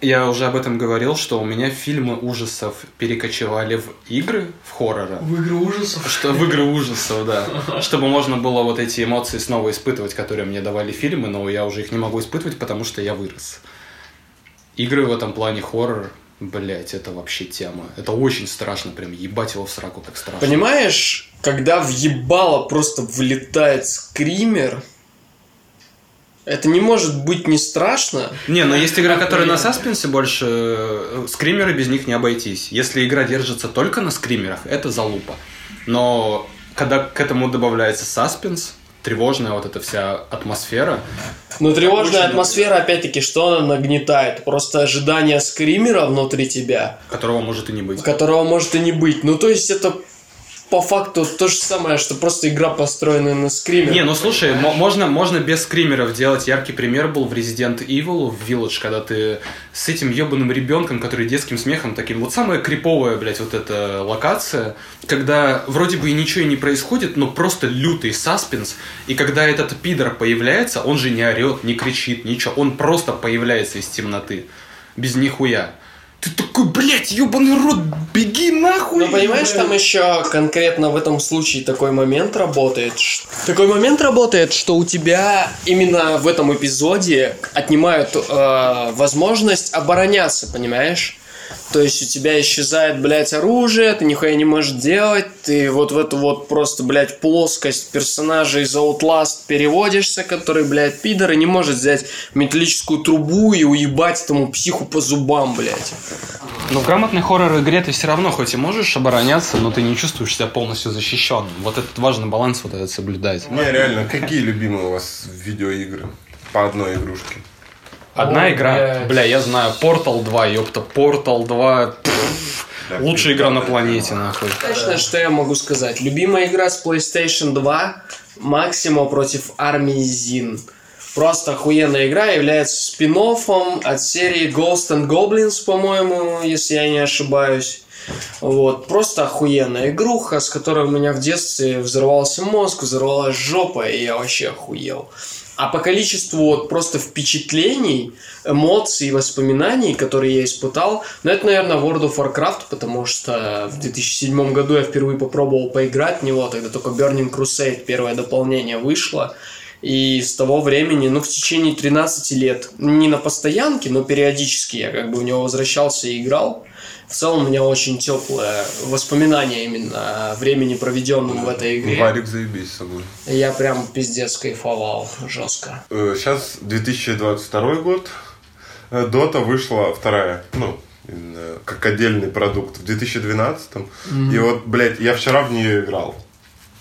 Я уже об этом говорил, что у меня фильмы ужасов перекочевали в игры, в хорроры. В игры ужасов. Что в игры ужасов, да. Чтобы можно было вот эти эмоции снова испытывать, которые мне давали фильмы, но я уже их не могу испытывать, потому что я вырос. Игры в этом плане хоррор, блять, это вообще тема. Это очень страшно, прям ебать его в сраку, как страшно. Понимаешь, когда в ебало просто влетает скример, это не может быть не страшно. Не, но есть игры, которые на саспенсе больше, э, скримеры без них не обойтись. Если игра держится только на скримерах, это залупа. Но когда к этому добавляется саспенс, тревожная вот эта вся атмосфера, Но тревожная Очень атмосфера, опять-таки, что она нагнетает? Просто ожидание скримера внутри тебя, которого может и не быть. которого может и не быть. Ну, то есть, это по факту то же самое, что просто игра построена на скриме. Не, ну слушай, мо- можно, можно без скримеров делать. Яркий пример был в Resident Evil, в Village, когда ты с этим ебаным ребенком, который детским смехом таким. Вот самая криповая, блядь, вот эта локация, когда вроде бы и ничего и не происходит, но просто лютый саспенс. И когда этот пидор появляется, он же не орет, не кричит, ничего. Он просто появляется из темноты. Без нихуя. Ты такой, блядь, ебаный рот, беги нахуй! Ну, понимаешь, там еще конкретно в этом случае такой момент работает. ш- Такой момент работает, что у тебя именно в этом эпизоде отнимают э, возможность обороняться, понимаешь? То есть у тебя исчезает, блядь, оружие, ты нихуя не можешь делать, ты вот в эту вот просто, блядь, плоскость персонажа из Outlast переводишься, который, блядь, пидор, и не может взять металлическую трубу и уебать этому психу по зубам, блядь. Ну, в грамотной хоррор-игре ты все равно хоть и можешь обороняться, но ты не чувствуешь себя полностью защищенным. Вот этот важный баланс вот этот соблюдать. Не, реально, какие любимые у вас видеоигры? По одной игрушке. Одна Ой, игра, блядь. бля, я знаю, Portal 2, ёпта, Portal 2, пф, Да, лучшая игра на планете, нахуй. Точно, что я могу сказать. Любимая игра с PlayStation 2 Максимо против армии Зин. Просто охуенная игра, является спин от серии Ghost and Goblins, по-моему, если я не ошибаюсь. Вот, просто охуенная игруха, с которой у меня в детстве взорвался мозг, взорвалась жопа, и я вообще охуел. А по количеству вот просто впечатлений, эмоций, воспоминаний, которые я испытал, ну это, наверное, World of Warcraft, потому что в 2007 году я впервые попробовал поиграть в него, тогда только Burning Crusade, первое дополнение, вышло. И с того времени, ну, в течение 13 лет, не на постоянке, но периодически я как бы в него возвращался и играл. В целом у меня очень теплое воспоминание именно о времени, проведенном в этой игре. Варик заебись с собой. Я прям пиздец кайфовал жестко. Сейчас 2022 год. Э, Дота вышла вторая, ну, именно как отдельный продукт в 2012. И вот, блядь, я вчера в нее играл.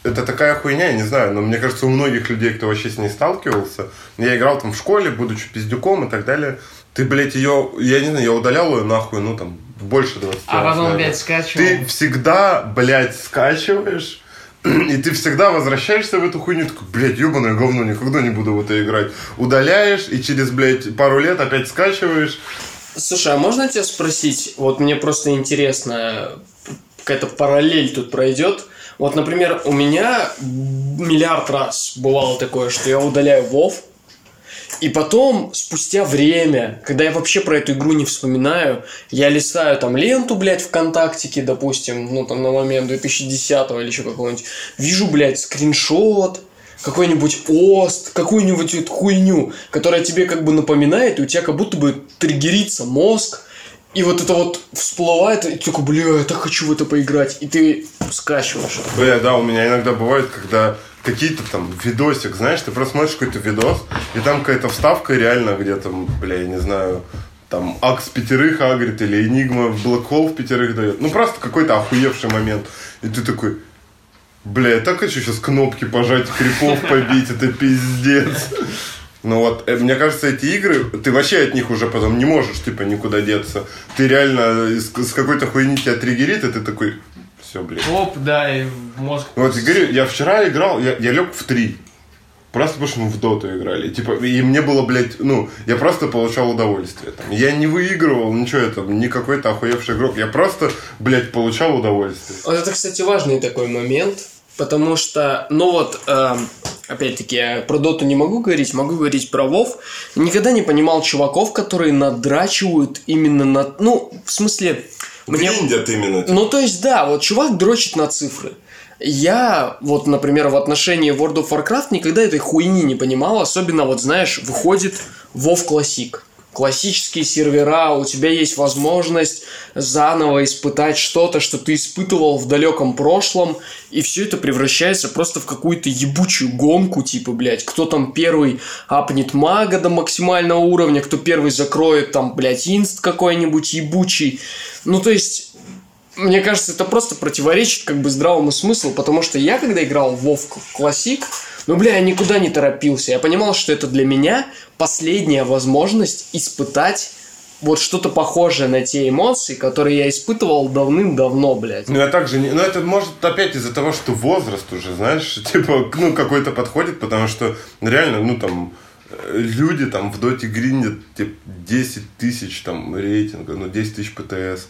Это такая хуйня, я не знаю, но мне кажется, у многих людей, кто вообще с ней сталкивался, я играл там в школе, будучи пиздюком и так далее, ты, блядь, ее, я не знаю, я удалял ее нахуй, ну, там, больше 20 А раз, потом наверное. опять скачивал. Ты всегда, блядь, скачиваешь, и ты всегда возвращаешься в эту хуйню, такой, блядь, ебаное говно, никогда не буду в это играть. Удаляешь, и через, блядь, пару лет опять скачиваешь. Слушай, а можно тебя спросить? Вот мне просто интересно, какая-то параллель тут пройдет. Вот, например, у меня миллиард раз бывало такое, что я удаляю Вов, и потом, спустя время, когда я вообще про эту игру не вспоминаю, я листаю там ленту, блядь, ВКонтактике, допустим, ну там на момент 2010 или еще какого-нибудь, вижу, блядь, скриншот, какой-нибудь пост, какую-нибудь вот хуйню, которая тебе как бы напоминает, и у тебя как будто бы триггерится мозг, и вот это вот всплывает, и ты такой, бля, я так хочу в это поиграть, и ты скачиваешь. Бля, да, у меня иногда бывает, когда какие-то там видосик, знаешь, ты просто смотришь какой-то видос, и там какая-то вставка реально где-то, бля, я не знаю, там Акс пятерых агрит или Энигма в Black Hole в пятерых дает. Ну, просто какой-то охуевший момент. И ты такой, бля, я так хочу сейчас кнопки пожать, крипов побить, это пиздец. Ну вот, э, мне кажется, эти игры, ты вообще от них уже потом не можешь, типа, никуда деться. Ты реально с какой-то хуйни тебя триггерит, и ты такой, все, блядь. Оп, да, и мозг. Вот, я говорю, я вчера играл, я, я лег в три. Просто потому что мы в доту играли. Типа, и мне было, блядь, ну, я просто получал удовольствие. Там. Я не выигрывал, ничего, это не какой-то охуевший игрок. Я просто, блядь, получал удовольствие. Вот это, кстати, важный такой момент, потому что, ну вот, эм, опять-таки, я про Доту не могу говорить, могу говорить про Вов. Никогда не понимал чуваков, которые надрачивают именно на... Ну, в смысле... Мне... Гриндят именно. Ну, то есть, да, вот чувак дрочит на цифры. Я, вот, например, в отношении World of Warcraft никогда этой хуйни не понимал, особенно, вот, знаешь, выходит WoW Classic. Классические сервера, у тебя есть возможность заново испытать что-то, что ты испытывал в далеком прошлом, и все это превращается просто в какую-то ебучую гонку, типа, блядь, кто там первый апнет мага до максимального уровня, кто первый закроет там, блядь, инст какой-нибудь ебучий. Ну, то есть, мне кажется, это просто противоречит как бы здравому смыслу, потому что я, когда играл в WoW Classic, ну, бля, я никуда не торопился. Я понимал, что это для меня последняя возможность испытать вот что-то похожее на те эмоции, которые я испытывал давным-давно, блядь. Ну, я также не... Ну, это может опять из-за того, что возраст уже, знаешь, типа, ну, какой-то подходит, потому что реально, ну, там, э, люди там в доте гриндят, типа, 10 тысяч там рейтинга, ну, 10 тысяч PTS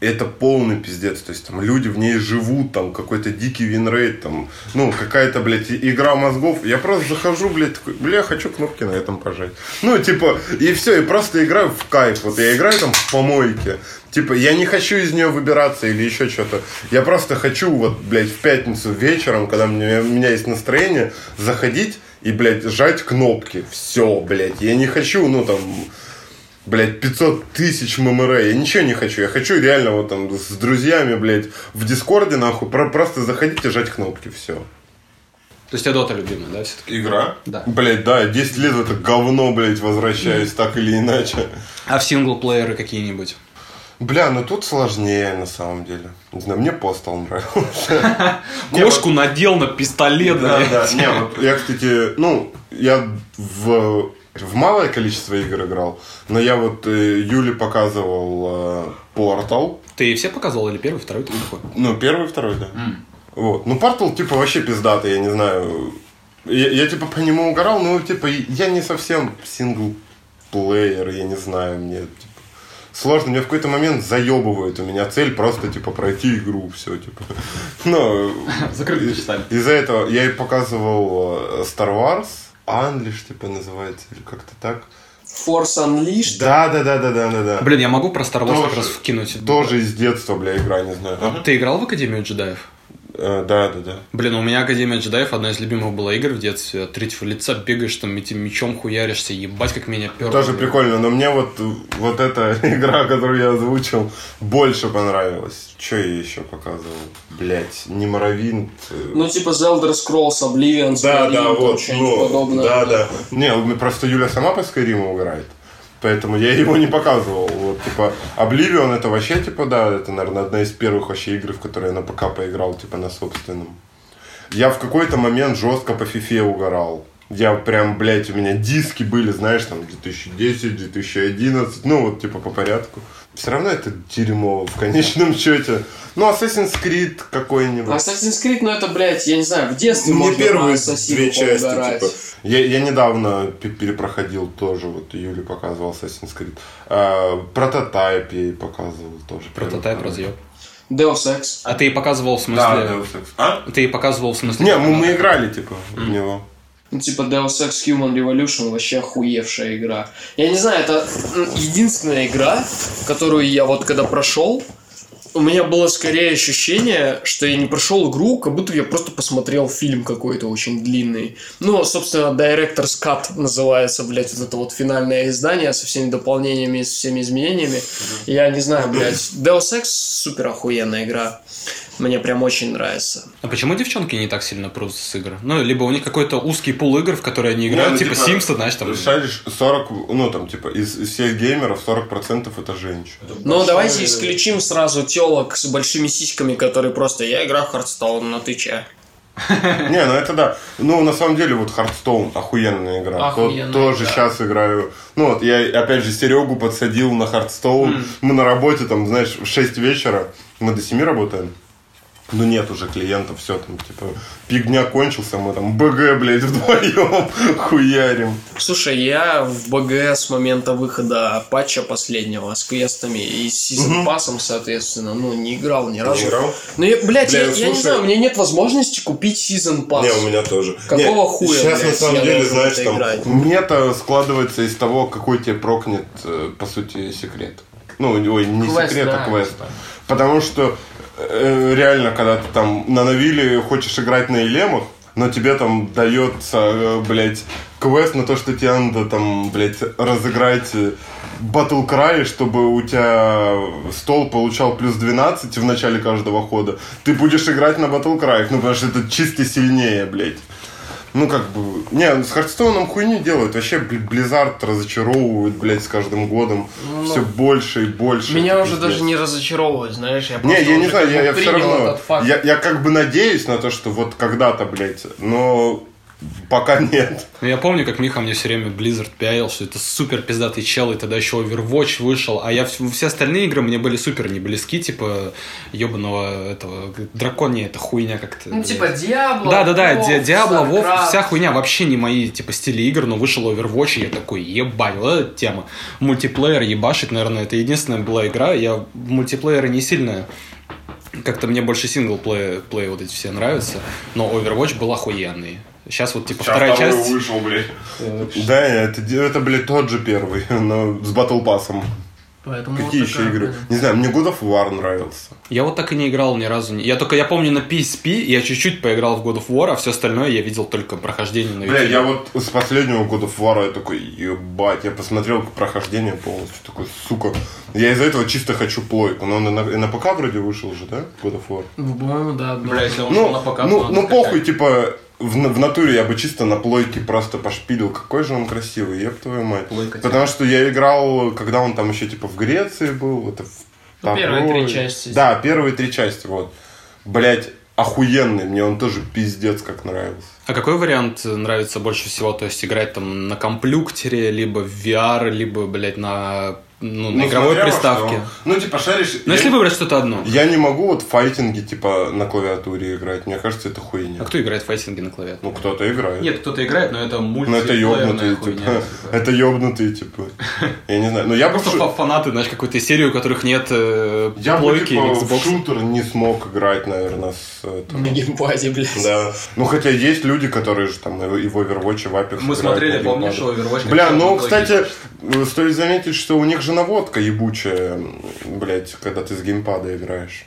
это полный пиздец. То есть там люди в ней живут, там какой-то дикий винрейт, там, ну, какая-то, блядь, игра мозгов. Я просто захожу, блядь, такой, бля, хочу кнопки на этом пожать. Ну, типа, и все, и просто играю в кайф. Вот я играю там в помойке. Типа, я не хочу из нее выбираться или еще что-то. Я просто хочу, вот, блядь, в пятницу вечером, когда мне, у меня есть настроение, заходить и, блядь, жать кнопки. Все, блядь. Я не хочу, ну, там, блядь, 500 тысяч ММР. Я ничего не хочу. Я хочу реально вот там с друзьями, блядь, в Дискорде, нахуй, про- просто заходить и жать кнопки, все. То есть, тебя Дота любимая, да, все-таки? Игра? Да. Блядь, да, 10 лет в это говно, блядь, возвращаюсь, так или иначе. А в синглплееры какие-нибудь? Бля, ну тут сложнее на самом деле. Не знаю, мне постал нравился. Кошку надел на пистолет, Да, да. Не, вот я, кстати, ну, я в, в малое количество игр играл, но я вот э, Юле показывал э, Portal. Ты все показывал или первый, второй, третий какой? Ну, первый, второй, да. Вот. Ну, Portal, типа, вообще пиздатый, я не знаю. Я, я, типа, по нему угорал, но, типа, я не совсем синглплеер, я не знаю, мне, типа, сложно. Мне в какой-то момент заебывают. У меня цель просто, типа, пройти игру, все, типа. Но Закрытыми часами. из-за этого я и показывал э, Star Wars, Unleashed, типа, называется, или как-то так. Force Unleashed. Да, да, да, да, да, да, да. Блин, я могу про Star Wars Тоже- как раз вкинуть. Тоже из детства, бля, игра, не знаю. Ты играл в Академию джедаев? Э, Да, да, да. Блин, у меня Академия джедаев одна из любимых была игр в детстве. От третьего лица бегаешь, там этим мечом хуяришься, ебать, как меня перло. Тоже прикольно, но мне вот, вот эта игра, которую я озвучил, больше понравилась. Что я еще показывал? Блять, не Моровинт. э, Ну, типа Elder Scrolls, Oblivion, да, Skyrim, да, вот, ну, подобное. да, да. Не, просто Юля сама по Скайриму играет. Поэтому я его не показывал. Вот, типа, Oblivion это вообще, типа, да, это, наверное, одна из первых вообще игр, в которые я на ПК поиграл, типа, на собственном. Я в какой-то момент жестко по фифе угорал. Я прям, блядь, у меня диски были, знаешь, там 2010, 2011, ну вот типа по порядку. Все равно это дерьмо в конечном счете. Ну, Assassin's Creed какой-нибудь. Assassin's Creed, ну это, блядь, я не знаю, в детстве Мне первые две части, поугарать. типа. Я, я недавно пе- перепроходил тоже, вот Юля показывал Assassin's Creed. А, прототайп я ей показывал тоже. Прототайп разъеб. Deus Ex. А ты показывал в смысле... Да, Deus Ex. А? Ты и показывал в смысле... Не, мы, мы играли, типа, в него. Ну, типа Deus Ex Human Revolution вообще охуевшая игра. Я не знаю, это единственная игра, которую я вот когда прошел, у меня было скорее ощущение, что я не прошел игру, как будто я просто посмотрел фильм какой-то очень длинный. Ну, собственно, Director's Cut называется, блядь, вот это вот финальное издание со всеми дополнениями, со всеми изменениями. Я не знаю, блядь. Deus Ex супер охуенная игра. Мне прям очень нравится. А почему девчонки не так сильно прут с игр? Ну, либо у них какой-то узкий пул игр, в которые они играют, Ну, типа Sims, знаешь, там... Шаришь 40, ну там, типа, из, из всех геймеров 40% это женщины. Ну, давайте исключим сразу телок с большими сиськами, которые просто «Я играю в Хардстоун, но ты че?» Не, ну это да. Ну, на самом деле, вот Hearthstone охуенная игра. Охуенная тоже игра. сейчас играю. Ну, вот я, опять же, Серегу подсадил на Hearthstone. Мы на работе, там, знаешь, в 6 вечера. Мы до 7 работаем. Ну, нет уже клиентов, все там, типа, пик дня кончился, мы там БГ, блядь, вдвоем хуярим. Слушай, я в БГ с момента выхода патча последнего с квестами и с сезон пассом, соответственно, ну, не играл ни разу. Не играл? Ну, я, блядь, Бля, я, я не слушай. знаю, у меня нет возможности купить сезон пасс. Не, у меня тоже. Какого Не, хуя, Сейчас, блядь, на самом деле, знаешь, там, мета складывается из того, какой тебе прокнет, э, по сути, секрет. Ну, ой, не Квест, секрет, да. а квест. Потому что реально, когда ты там на Навиле хочешь играть на Илемах, но тебе там дается, э, блядь, квест на то, что тебе надо там, блядь, разыграть э, Battle Cry, чтобы у тебя стол получал плюс 12 в начале каждого хода, ты будешь играть на Battle Cry, ну, потому что это чисто сильнее, блядь. Ну, как бы... Не, с Хардстоуном хуйню делают. Вообще, бли- Blizzard разочаровывает, блядь, с каждым годом. все больше и больше. Меня уже пиздец. даже не разочаровывает, знаешь, я Не, я не знаю, я, я все равно... Я, я как бы надеюсь на то, что вот когда-то, блядь, но Пока нет. Ну, я помню, как Миха мне все время Blizzard пиарил, что это супер пиздатый чел, и тогда еще Overwatch вышел, а я все остальные игры мне были супер не близки, типа ебаного этого дракония, это хуйня как-то. Ну, блядь. типа Диабло. Да, да, да, Ди- Диабло, Вов, вся хуйня вообще не мои типа стили игр, но вышел Overwatch, и я такой, ебать, вот эта тема. Мультиплеер ебашить, наверное, это единственная была игра. Я в мультиплееры не сильно как-то мне больше синглплей плей вот эти все нравятся, но Overwatch был охуенный. Сейчас вот типа Сейчас вторая часть. вышел, блядь. Да, это, это, блядь, тот же первый, но с батл пассом. Поэтому Какие вот еще игры? Не знаю, мне God of War нравился. Я вот так и не играл ни разу. Я только, я помню на PSP, я чуть-чуть поиграл в God of War, а все остальное я видел только прохождение на Бля, YouTube. я вот с последнего God of War я такой, ебать, я посмотрел прохождение полностью, такой, сука. Я из-за этого чисто хочу плойку. Но он и на, и на ПК вроде вышел же, да, God of War? Ну, По-моему, да. Бля, если он Ну, на ПК, ну, ну похуй, типа, в, в натуре я бы чисто на плойке просто пошпилил. Какой же он красивый, еб твою мать. Плойка, Потому что я играл, когда он там еще типа в Греции был, это в Ну, первые три части. Да, первые три части, вот. Блять, охуенный, мне он тоже пиздец как нравился. А какой вариант нравится больше всего? То есть играть там на комплюктере, либо в VR, либо, блядь, на, ну, на Ну, игровой приставке? что. Ну, типа, шаришь... Ну, я- если выбрать что-то одно. Я не могу вот файтинги, типа, на клавиатуре играть. Мне кажется, это хуйня. А кто играет в файтинги на клавиатуре? Ну, кто-то играет. Нет, кто-то играет, но это Ну, это ёбнутые, типа. Это ёбнутые, типа. Я не знаю. Но я. Просто фанаты, знаешь, какой-то серии, у которых нет э, Я бы, типа, в шутер не смог играть, наверное, с... На геймпаде, блядь. Да. Ну, хотя есть люди, которые же там и в Overwatch, и в Apex Мы смотрели, помнишь. Overwatch? Бля, ну, кстати, э, стоит заметить, что у них же наводка ебучая, блять, когда ты с геймпада играешь.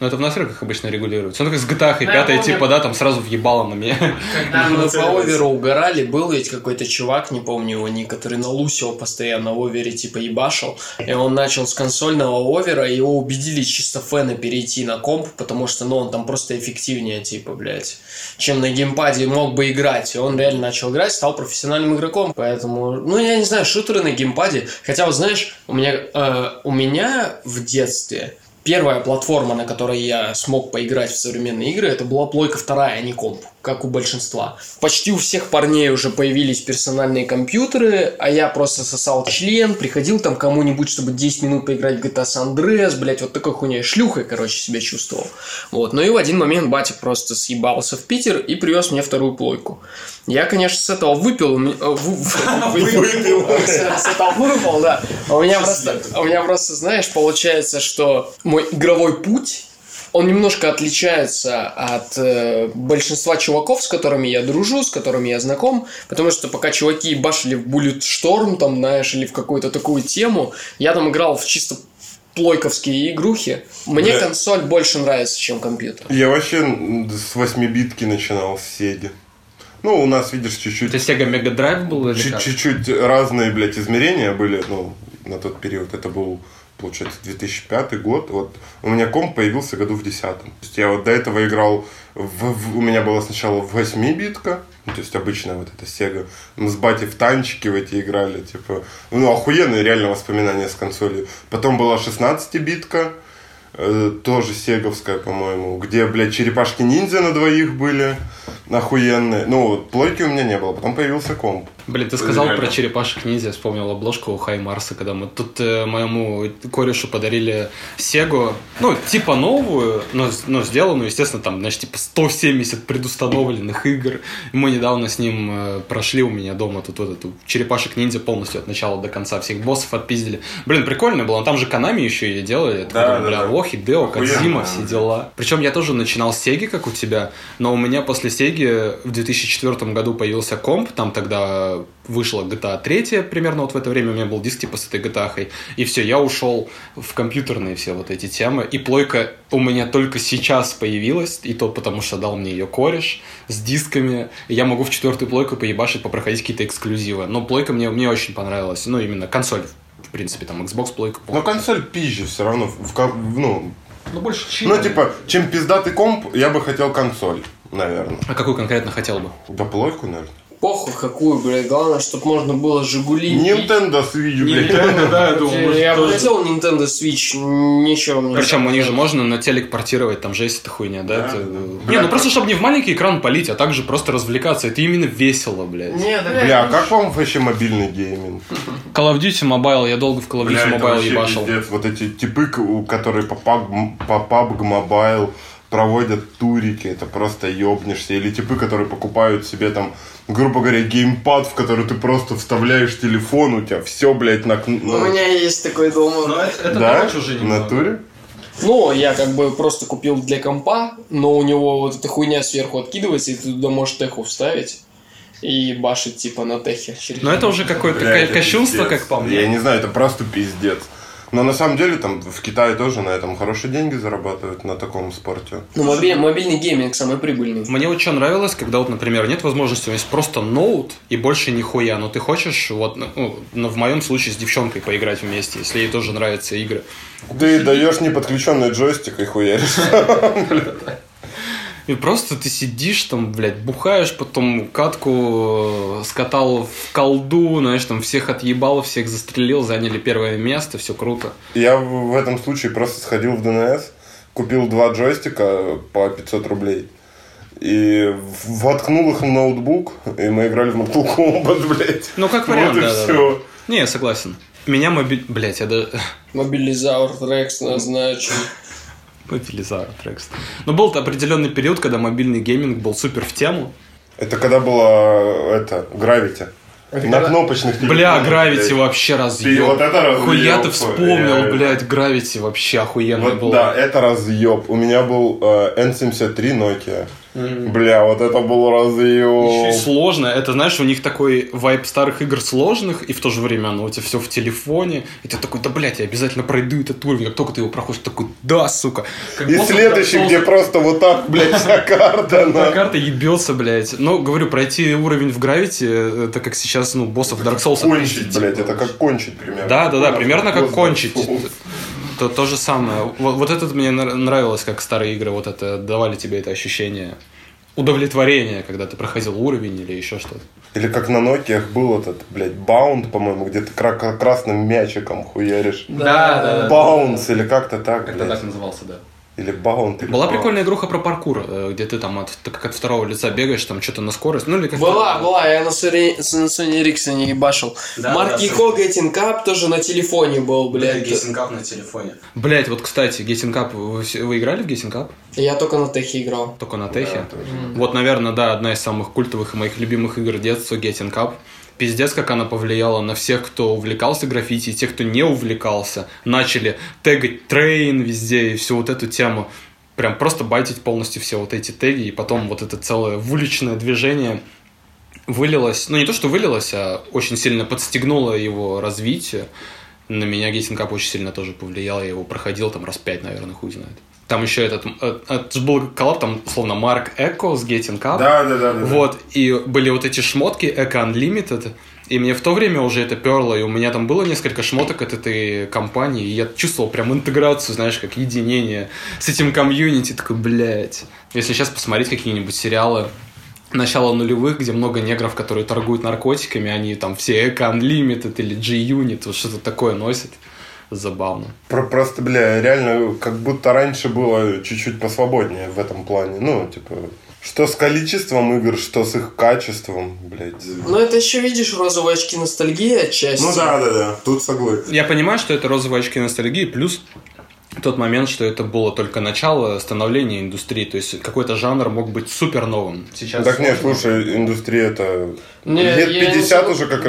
Ну, это в настройках обычно регулируется. Ну, как с GTA и Да, я 5 помню. типа, да, там сразу въебало на меня. Когда мы по оверу угорали, был ведь какой-то чувак, не помню его ник, который на Лусио постоянно в овере типа ебашил. И он начал с консольного овера, и его убедили чисто фэны перейти на комп, потому что, ну, он там просто эффективнее, типа, блядь, чем на геймпаде мог бы играть. И он реально начал играть, стал профессиональным игроком. Поэтому, ну, я не знаю, шутеры на геймпаде. Хотя, вот знаешь, у меня, э, у меня в детстве Первая платформа, на которой я смог поиграть в современные игры, это была плойка вторая, а не комп, как у большинства. Почти у всех парней уже появились персональные компьютеры, а я просто сосал член, приходил там кому-нибудь, чтобы 10 минут поиграть в GTA San Andreas, блять, вот такой хуйней, шлюхой, короче, себя чувствовал. Вот, но и в один момент батя просто съебался в Питер и привез мне вторую плойку. Я, конечно, с этого выпил, э, вы- выпил, с этого выпал, да. А У меня просто, у меня просто, знаешь, получается, что мой игровой путь он немножко отличается от э, большинства чуваков, с которыми я дружу, с которыми я знаком, потому что пока чуваки башили в Bullet Storm, там, знаешь, или в какую-то такую тему, я там играл в чисто плойковские игрухи. Мне Бля. консоль больше нравится, чем компьютер. Я вообще с 8-битки начинал с Сеги. Ну, у нас, видишь, чуть-чуть... Это Sega Mega Drive был или? Чуть-чуть разные, блядь, измерения были, ну, на тот период. Это был, получается, 2005 год. Вот у меня комп появился году в 10 То есть я вот до этого играл, в, в- у меня было сначала 8-битка, ну, то есть обычная вот эта Sega. Мы с батей в танчики в эти играли, типа, ну, охуенные реально воспоминания с консоли. Потом была 16-битка, э, тоже сеговская, по-моему, где, блядь, черепашки-ниндзя на двоих были охуенные. Ну, вот, плойки у меня не было, потом появился комп. Блин, ты сказал Реально. про черепашек ниндзя, вспомнил обложку у Хай Марса, когда мы тут э, моему корешу подарили Сегу, ну, типа новую, но, но сделанную, естественно, там, знаешь, типа 170 предустановленных игр. Мы недавно с ним э, прошли у меня дома тут вот эту черепашек ниндзя полностью от начала до конца, всех боссов отпиздили. Блин, прикольно было, там же Канами еще и делали, это, Да, бля, да, ох, Хидео, Охуенно, Кадзима, все дела. Причем я тоже начинал с Сеги, как у тебя, но у меня после Сеги в 2004 году появился комп, там тогда вышла GTA 3, примерно вот в это время у меня был диск типа с этой GTA, и все, я ушел в компьютерные все вот эти темы, и плойка у меня только сейчас появилась, и то потому что дал мне ее кореш с дисками, и я могу в четвертую плойку поебашить, попроходить какие-то эксклюзивы, но плойка мне, мне очень понравилась, ну именно консоль, в принципе, там Xbox плойка. Но консоль пизже все равно. В, ко- ну, ну больше ну, типа, чем пиздатый комп, я бы хотел консоль, наверное. А какую конкретно хотел бы? Да плойку, наверное. Похуй какую, блядь. Главное, чтобы можно было Жигули. Nintendo Switch, блядь. Nintendo, да, я думал, Я, может, я бы тоже. хотел Nintendo Switch, ничего мне. Причем у них же можно на телек портировать, там же есть эта хуйня, да? Да. Не, ну просто чтобы не в маленький экран полить, а также просто развлекаться. Это именно весело, блядь. Не, да, Бля, а как вам вообще мобильный гейминг? Call of Duty Mobile, я долго в Call of Duty это Mobile вообще ебашил. пиздец. Вот эти типы, которые по PUBG, по PUBG Mobile проводят турики, это просто ёбнешься. Или типы, которые покупают себе там, грубо говоря, геймпад, в который ты просто вставляешь телефон, у тебя все, блядь, на... У меня есть такой дома. это да? В натуре? Ну, я как бы просто купил для компа, но у него вот эта хуйня сверху откидывается, и ты туда можешь теху вставить и башить типа на техе. Но это уже какое-то кощунство, как по Я мне. не знаю, это просто пиздец. Но на самом деле там в Китае тоже на этом хорошие деньги зарабатывают, на таком спорте. Ну, мобиль- мобильный гейминг самый прибыльный. Мне вот что нравилось, когда вот, например, нет возможности, у меня есть просто ноут и больше нихуя, но ты хочешь, вот, ну, ну, в моем случае с девчонкой поиграть вместе, если ей тоже нравятся игры. Ты даешь неподключенный джойстик и хуяришь. И просто ты сидишь там, блядь, бухаешь, потом катку э, скатал в колду, знаешь, там всех отъебал, всех застрелил, заняли первое место, все круто. Я в этом случае просто сходил в ДНС, купил два джойстика по 500 рублей. И воткнул их в ноутбук, и мы играли в Mortal Kombat, блядь. Ну, как вариант, Вот и да, да, все. Не, я согласен. Меня мобиль... Блядь, я даже... Мобилизавр, Рекс назначен. Мобилизатор Трекс. Но был определенный период, когда мобильный гейминг был супер в тему. Это когда было, это, Gravity. На когда- кнопочных Бля, Gravity вообще разъеб. вот это разъеб, Хуя ты вспомнил, реально. блядь, Gravity вообще охуенный Вот, был. да, это разъеб. У меня был э, N73 Nokia. Бля, вот это был Еще и разъеб. сложно. Это, знаешь, у них такой вайп старых игр сложных, и в то же время оно у тебя все в телефоне. И ты такой, да, блядь, я обязательно пройду этот уровень. Как только ты его проходишь, такой, да, сука. Как И следующий, где просто вот так, блядь, вся карта. Та на- карта ебется, блядь. Но, говорю, пройти уровень в Гравити, это как сейчас, ну, боссов Dark Souls. Кончить, блядь, это как кончить примерно. Да, да, да, примерно как кончить. То, то же самое. Вот, вот это мне нра- нравилось, как старые игры вот это давали тебе это ощущение удовлетворения, когда ты проходил уровень или еще что-то. Или как на Nokia был этот, блядь, баунд, по-моему, где ты кра- красным мячиком хуяришь. Баунс или как-то так, блядь. назывался, да. Или баунд. или Была прикольная игруха про паркур, э, где ты там от, как от второго лица бегаешь, там что-то на скорость. Ну или как Была, была, я на Sony, на Sony Ericsson не ебашил. Да, Марки да, Ко Getting Cup тоже на телефоне был, блядь. Cup на телефоне. Блять, вот кстати, Getting Cup, вы, вы играли в Getting Cup? Я только на техе играл. Только на техе. тоже. Вот, наверное, да, одна из самых культовых и моих любимых игр детства Getting Cup. Пиздец, как она повлияла на всех, кто увлекался граффити, и тех, кто не увлекался. Начали тегать train везде и всю вот эту тему. Прям просто байтить полностью все вот эти теги, и потом вот это целое уличное движение вылилось, ну не то, что вылилось, а очень сильно подстегнуло его развитие. На меня Cup очень сильно тоже повлиял, я его проходил там раз пять, наверное, хуй знает. Там еще этот, это же был коллаб, там, словно Марк Эко с Getting Up. Да, да, да, да. Вот, и были вот эти шмотки Ecko Unlimited, и мне в то время уже это перло, и у меня там было несколько шмоток от этой компании, и я чувствовал прям интеграцию, знаешь, как единение с этим комьюнити, такой, блядь. Если сейчас посмотреть какие-нибудь сериалы начала нулевых, где много негров, которые торгуют наркотиками, они там все Eco Unlimited или G-Unit, вот что-то такое носят. Забавно. Про- просто, бля, реально, как будто раньше было чуть-чуть посвободнее в этом плане. Ну, типа, что с количеством игр, что с их качеством, блядь. Ну это еще видишь розовые очки ностальгии отчасти. Ну да, да, да, тут согласен. Я понимаю, что это розовые очки ностальгии, плюс тот момент, что это было только начало становления индустрии, то есть какой-то жанр мог быть супер новым. Сейчас Так нет, сложно. слушай, индустрия это Не, лет я не 50 сог- уже как Да,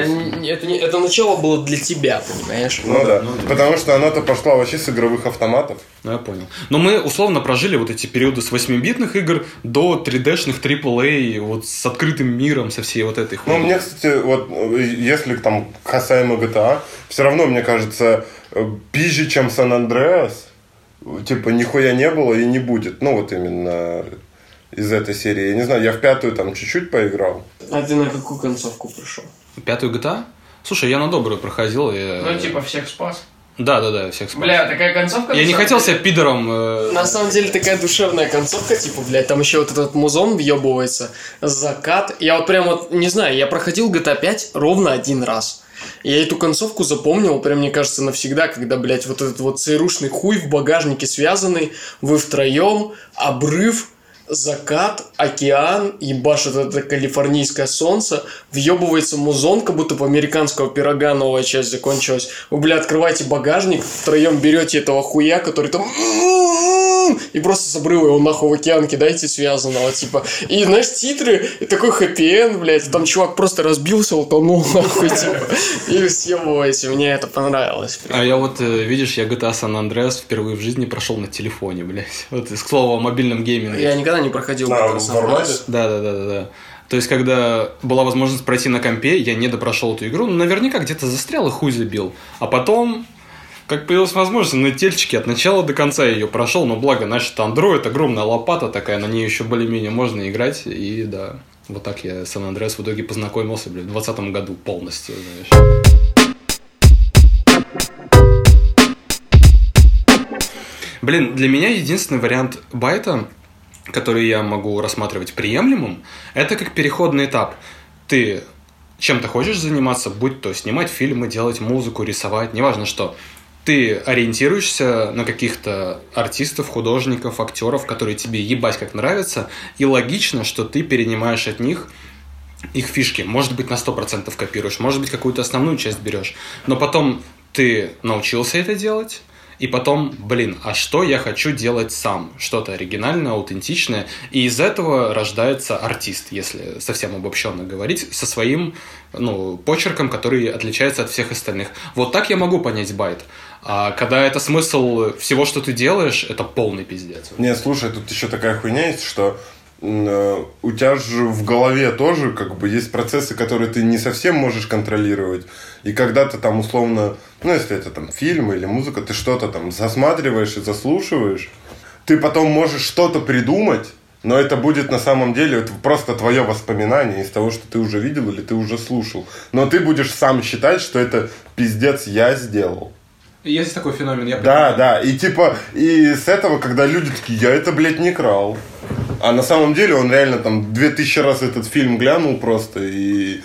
развивалась. н- это, не- это начало было для тебя, понимаешь? Ну да, потому что она-то пошла вообще с игровых автоматов. Ну, я понял. Но мы условно прожили вот эти периоды с 8-битных игр до 3D-шных AAA, вот с открытым миром, со всей вот этой Ну, хуйней. мне, кстати, вот э, если там касаемо GTA, все равно, мне кажется, пизже, чем Сан Андреас, типа, нихуя не было и не будет. Ну, вот именно из этой серии. Я не знаю, я в пятую там чуть-чуть поиграл. А ты на какую концовку пришел? Пятую GTA? Слушай, я на добрую проходил. и- Ну, типа, всех спас. Да, да, да, всех спас. Бля, такая концовка... Я не хотел себя пидором... э, На самом деле такая душевная концовка, типа, блядь, там еще вот этот музон въебывается, закат. Я вот прям вот, не знаю, я проходил GTA 5 ровно один раз. Я эту концовку запомнил, прям, мне кажется, навсегда, когда, блядь, вот этот вот ЦРУшный хуй в багажнике связанный, вы втроем, обрыв, закат, океан, ебашит это калифорнийское солнце, въебывается музон, как будто бы американского пирога новая часть закончилась. Вы, бля, открываете багажник, втроем берете этого хуя, который там и просто с обрыва его нахуй в океан кидаете связанного, типа. И, знаешь, титры, и такой хэппи блядь, там чувак просто разбился, утонул, нахуй, типа. И съебываете, мне это понравилось. А я вот, э, видишь, я GTA San Andreas впервые в жизни прошел на телефоне, блядь. Вот, к слову, о мобильном гейминге. Я никогда не проходил GTA San? Andreas. Да, да, да, да, да. То есть, когда была возможность пройти на компе, я не допрошел эту игру, ну, наверняка где-то застрял и хуй забил. А потом, как появилась возможность, на тельчике от начала до конца ее прошел, но благо, значит, Android, огромная лопата такая, на ней еще более-менее можно играть, и да, вот так я с Andreas в итоге познакомился, блядь, в 2020 году полностью, знаешь. Блин, для меня единственный вариант байта, который я могу рассматривать приемлемым, это как переходный этап. Ты чем-то хочешь заниматься, будь то снимать фильмы, делать музыку, рисовать, неважно что. Ты ориентируешься на каких-то артистов, художников, актеров, которые тебе ебать как нравятся, и логично, что ты перенимаешь от них их фишки. Может быть, на 100% копируешь, может быть, какую-то основную часть берешь. Но потом ты научился это делать, и потом, блин, а что я хочу делать сам? Что-то оригинальное, аутентичное. И из этого рождается артист, если совсем обобщенно говорить, со своим ну, почерком, который отличается от всех остальных. Вот так я могу понять байт. А когда это смысл всего, что ты делаешь, это полный пиздец. Не, слушай, тут еще такая хуйня есть, что э, у тебя же в голове тоже как бы есть процессы, которые ты не совсем можешь контролировать. И когда ты там условно, ну если это там фильм или музыка, ты что-то там засматриваешь и заслушиваешь, ты потом можешь что-то придумать, но это будет на самом деле просто твое воспоминание из того, что ты уже видел или ты уже слушал. Но ты будешь сам считать, что это пиздец я сделал. Есть такой феномен, я Да, да, и типа, и с этого, когда люди такие, я это, блядь, не крал. А на самом деле он реально там две тысячи раз этот фильм глянул просто, и,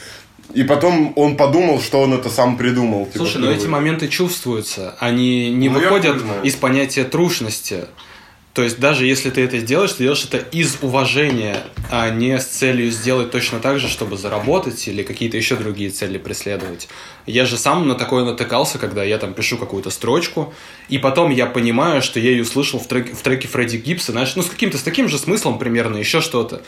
и потом он подумал, что он это сам придумал. типа, Слушай, но эти моменты чувствуются, они не Ну, выходят из понятия трушности. То есть даже если ты это сделаешь, ты делаешь это из уважения, а не с целью сделать точно так же, чтобы заработать или какие-то еще другие цели преследовать. Я же сам на такое натыкался, когда я там пишу какую-то строчку, и потом я понимаю, что я ее слышал в треке, в треке Фредди Гибса, знаешь, ну с каким-то с таким же смыслом примерно, еще что-то.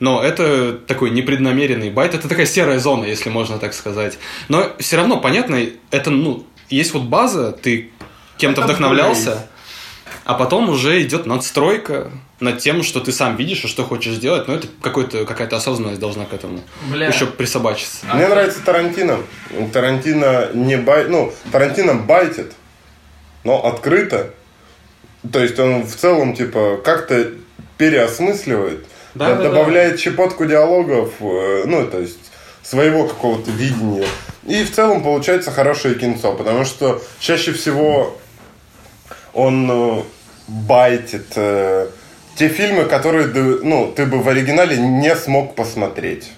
Но это такой непреднамеренный байт, это такая серая зона, если можно так сказать. Но все равно, понятно, это, ну, есть вот база, ты кем-то вдохновлялся. А потом уже идет надстройка над тем, что ты сам видишь и что хочешь сделать. Но это какой-то, какая-то осознанность должна к этому Бля. еще присобачиться. Мне нравится Тарантино. Тарантино не бай... Ну, Тарантино байтит, но открыто. То есть он в целом, типа, как-то переосмысливает, Да, да, да. добавляет щепотку диалогов, э, ну, то есть своего какого-то видения. И в целом получается хорошее кинцо, потому что чаще всего он э, байтит э, те фильмы, которые ну, ты бы в оригинале не смог посмотреть.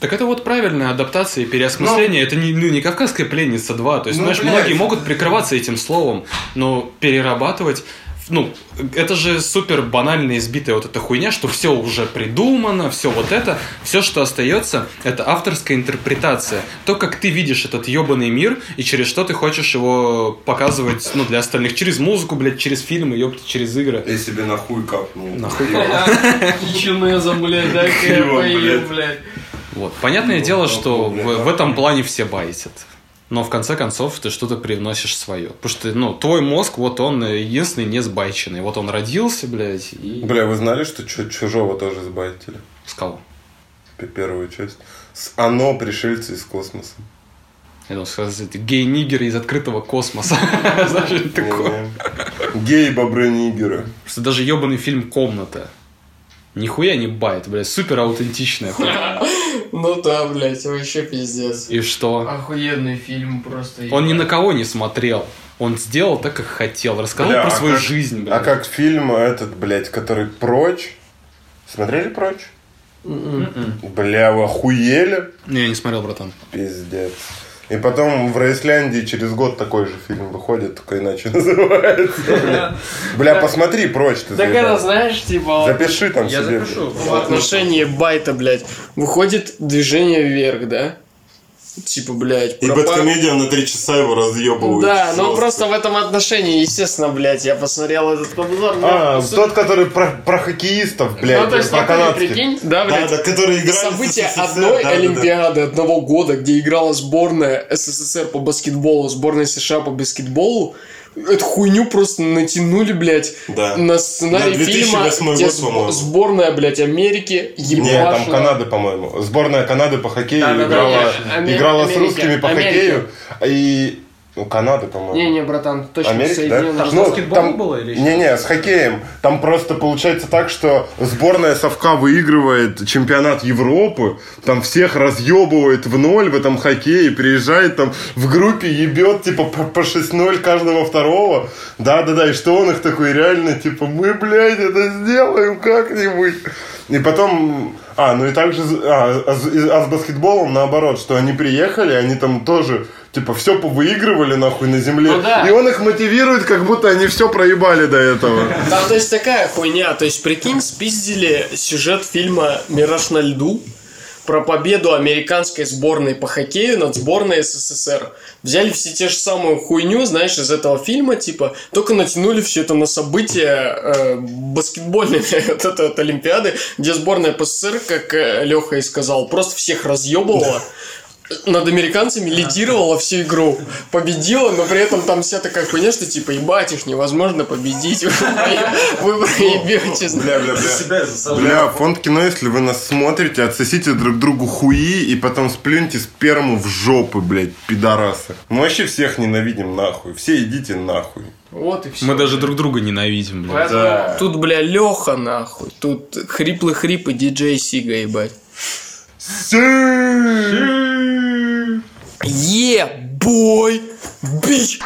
Так это вот правильная адаптация и переосмысление. это не, ну, не «Кавказская пленница 2». То есть, Ну, знаешь, блядь. многие могут прикрываться этим словом, но перерабатывать... Ну, это же супер банальная избитая вот эта хуйня, что все уже придумано, все вот это, все, что остается, это авторская интерпретация. То, как ты видишь этот ебаный мир и через что ты хочешь его показывать, ну, для остальных. Через музыку, блядь, через фильмы, ёпта, через игры. Я себе на хуй капнул. Нахуй. Кичунезом, блядь, дай-ка я Пиво, поем, блядь. Вот. Понятное дело, да, что да. в этом плане все байтят. Но в конце концов ты что-то привносишь свое. Потому что, ну, твой мозг, вот он единственный не сбайченный. Вот он родился, блядь, и Бля, вы знали, что Чу- Чужого тоже сбайтили? сказал. П- Первую часть. С Оно пришельцы из космоса. Я думал сказать, это гей-нигеры из открытого космоса. Знаешь, такое. Гей-бобры-нигеры. Просто даже ебаный фильм «Комната». Нихуя не байт, блядь, супер аутентичная хуйня. Ну да, блядь, вообще пиздец. И что? Охуенный фильм просто. Он ни на кого не смотрел. Он сделал так, как хотел, рассказал Бля, про а свою как- жизнь. А как фильм этот, блядь, который «Прочь»? Смотрели «Прочь»? Бля, вы охуели? Не, я не смотрел, братан. Пиздец. И потом в Рейсляндии через год такой же фильм выходит, только иначе называется. Бля, посмотри «Прочь», ты Так это, знаешь, типа... Запиши там Я себе. запишу. В отношении байта, блядь, выходит движение вверх, да? Типа, блядь, И пропа- Бэткомедиан на три часа его разъебывают. Да, ну просто в этом отношении, естественно, блядь, я посмотрел этот обзор. А, суть- тот, который про, про хоккеистов, блядь, Ну, то есть, про канадских. прикинь, да, Да, блядь, да, которые играли События СССР, одной да, да, да. Олимпиады одного года, где играла сборная СССР по баскетболу, сборная США по баскетболу, эту хуйню просто натянули, блядь, Да. на сценарий На фильма, 2008 где год, сб- по-моему. сборная, блядь, Америки Не, там ебашила. Канады, по-моему. Сборная Канады по хоккею Да-да-да, играла, конечно. Аме- играла с Америка. русскими по Америка. хоккею. И... Ну, Канады, по-моему. Не-не, братан, точно Америка, да? Там Штаты. с баскетболом было или еще? Не-не, с хоккеем. Там просто получается так, что сборная совка выигрывает чемпионат Европы, там всех разъебывает в ноль в этом хоккее, приезжает там в группе, ебет типа по, по 6-0 каждого второго. Да-да-да, и что он их такой реально, типа, мы, блядь, это сделаем как-нибудь. И потом... А, ну и также... А, а с- а с баскетболом наоборот, что они приехали, они там тоже... Типа, все повыигрывали нахуй на земле. Ну да. И он их мотивирует, как будто они все проебали до этого. Там, то есть, такая хуйня. То есть, прикинь, спиздили сюжет фильма «Мираж на льду» про победу американской сборной по хоккею над сборной СССР. Взяли все те же самую хуйню, знаешь, из этого фильма, типа, только натянули все это на события э, баскетбольные вот это от Олимпиады, где сборная по СССР, как Леха и сказал, просто всех разъебывала. Над американцами лидировала всю игру. Победила, но при этом там вся такая хуйня, что типа, ебать, их невозможно победить. Вы проебете. Бля, бля, бля. Себя за собой. Бля, фонд кино, если вы нас смотрите, отсосите друг другу хуи и потом сплюньте сперму в жопы, блядь, пидорасы. Мы вообще всех ненавидим нахуй. Все идите нахуй. Вот и все. Мы даже друг друга ненавидим, блядь. Поэтому Да. Тут, бля, Леха, нахуй. Тут хриплый хрип и диджей Сига, ебать. Е, бой, бич.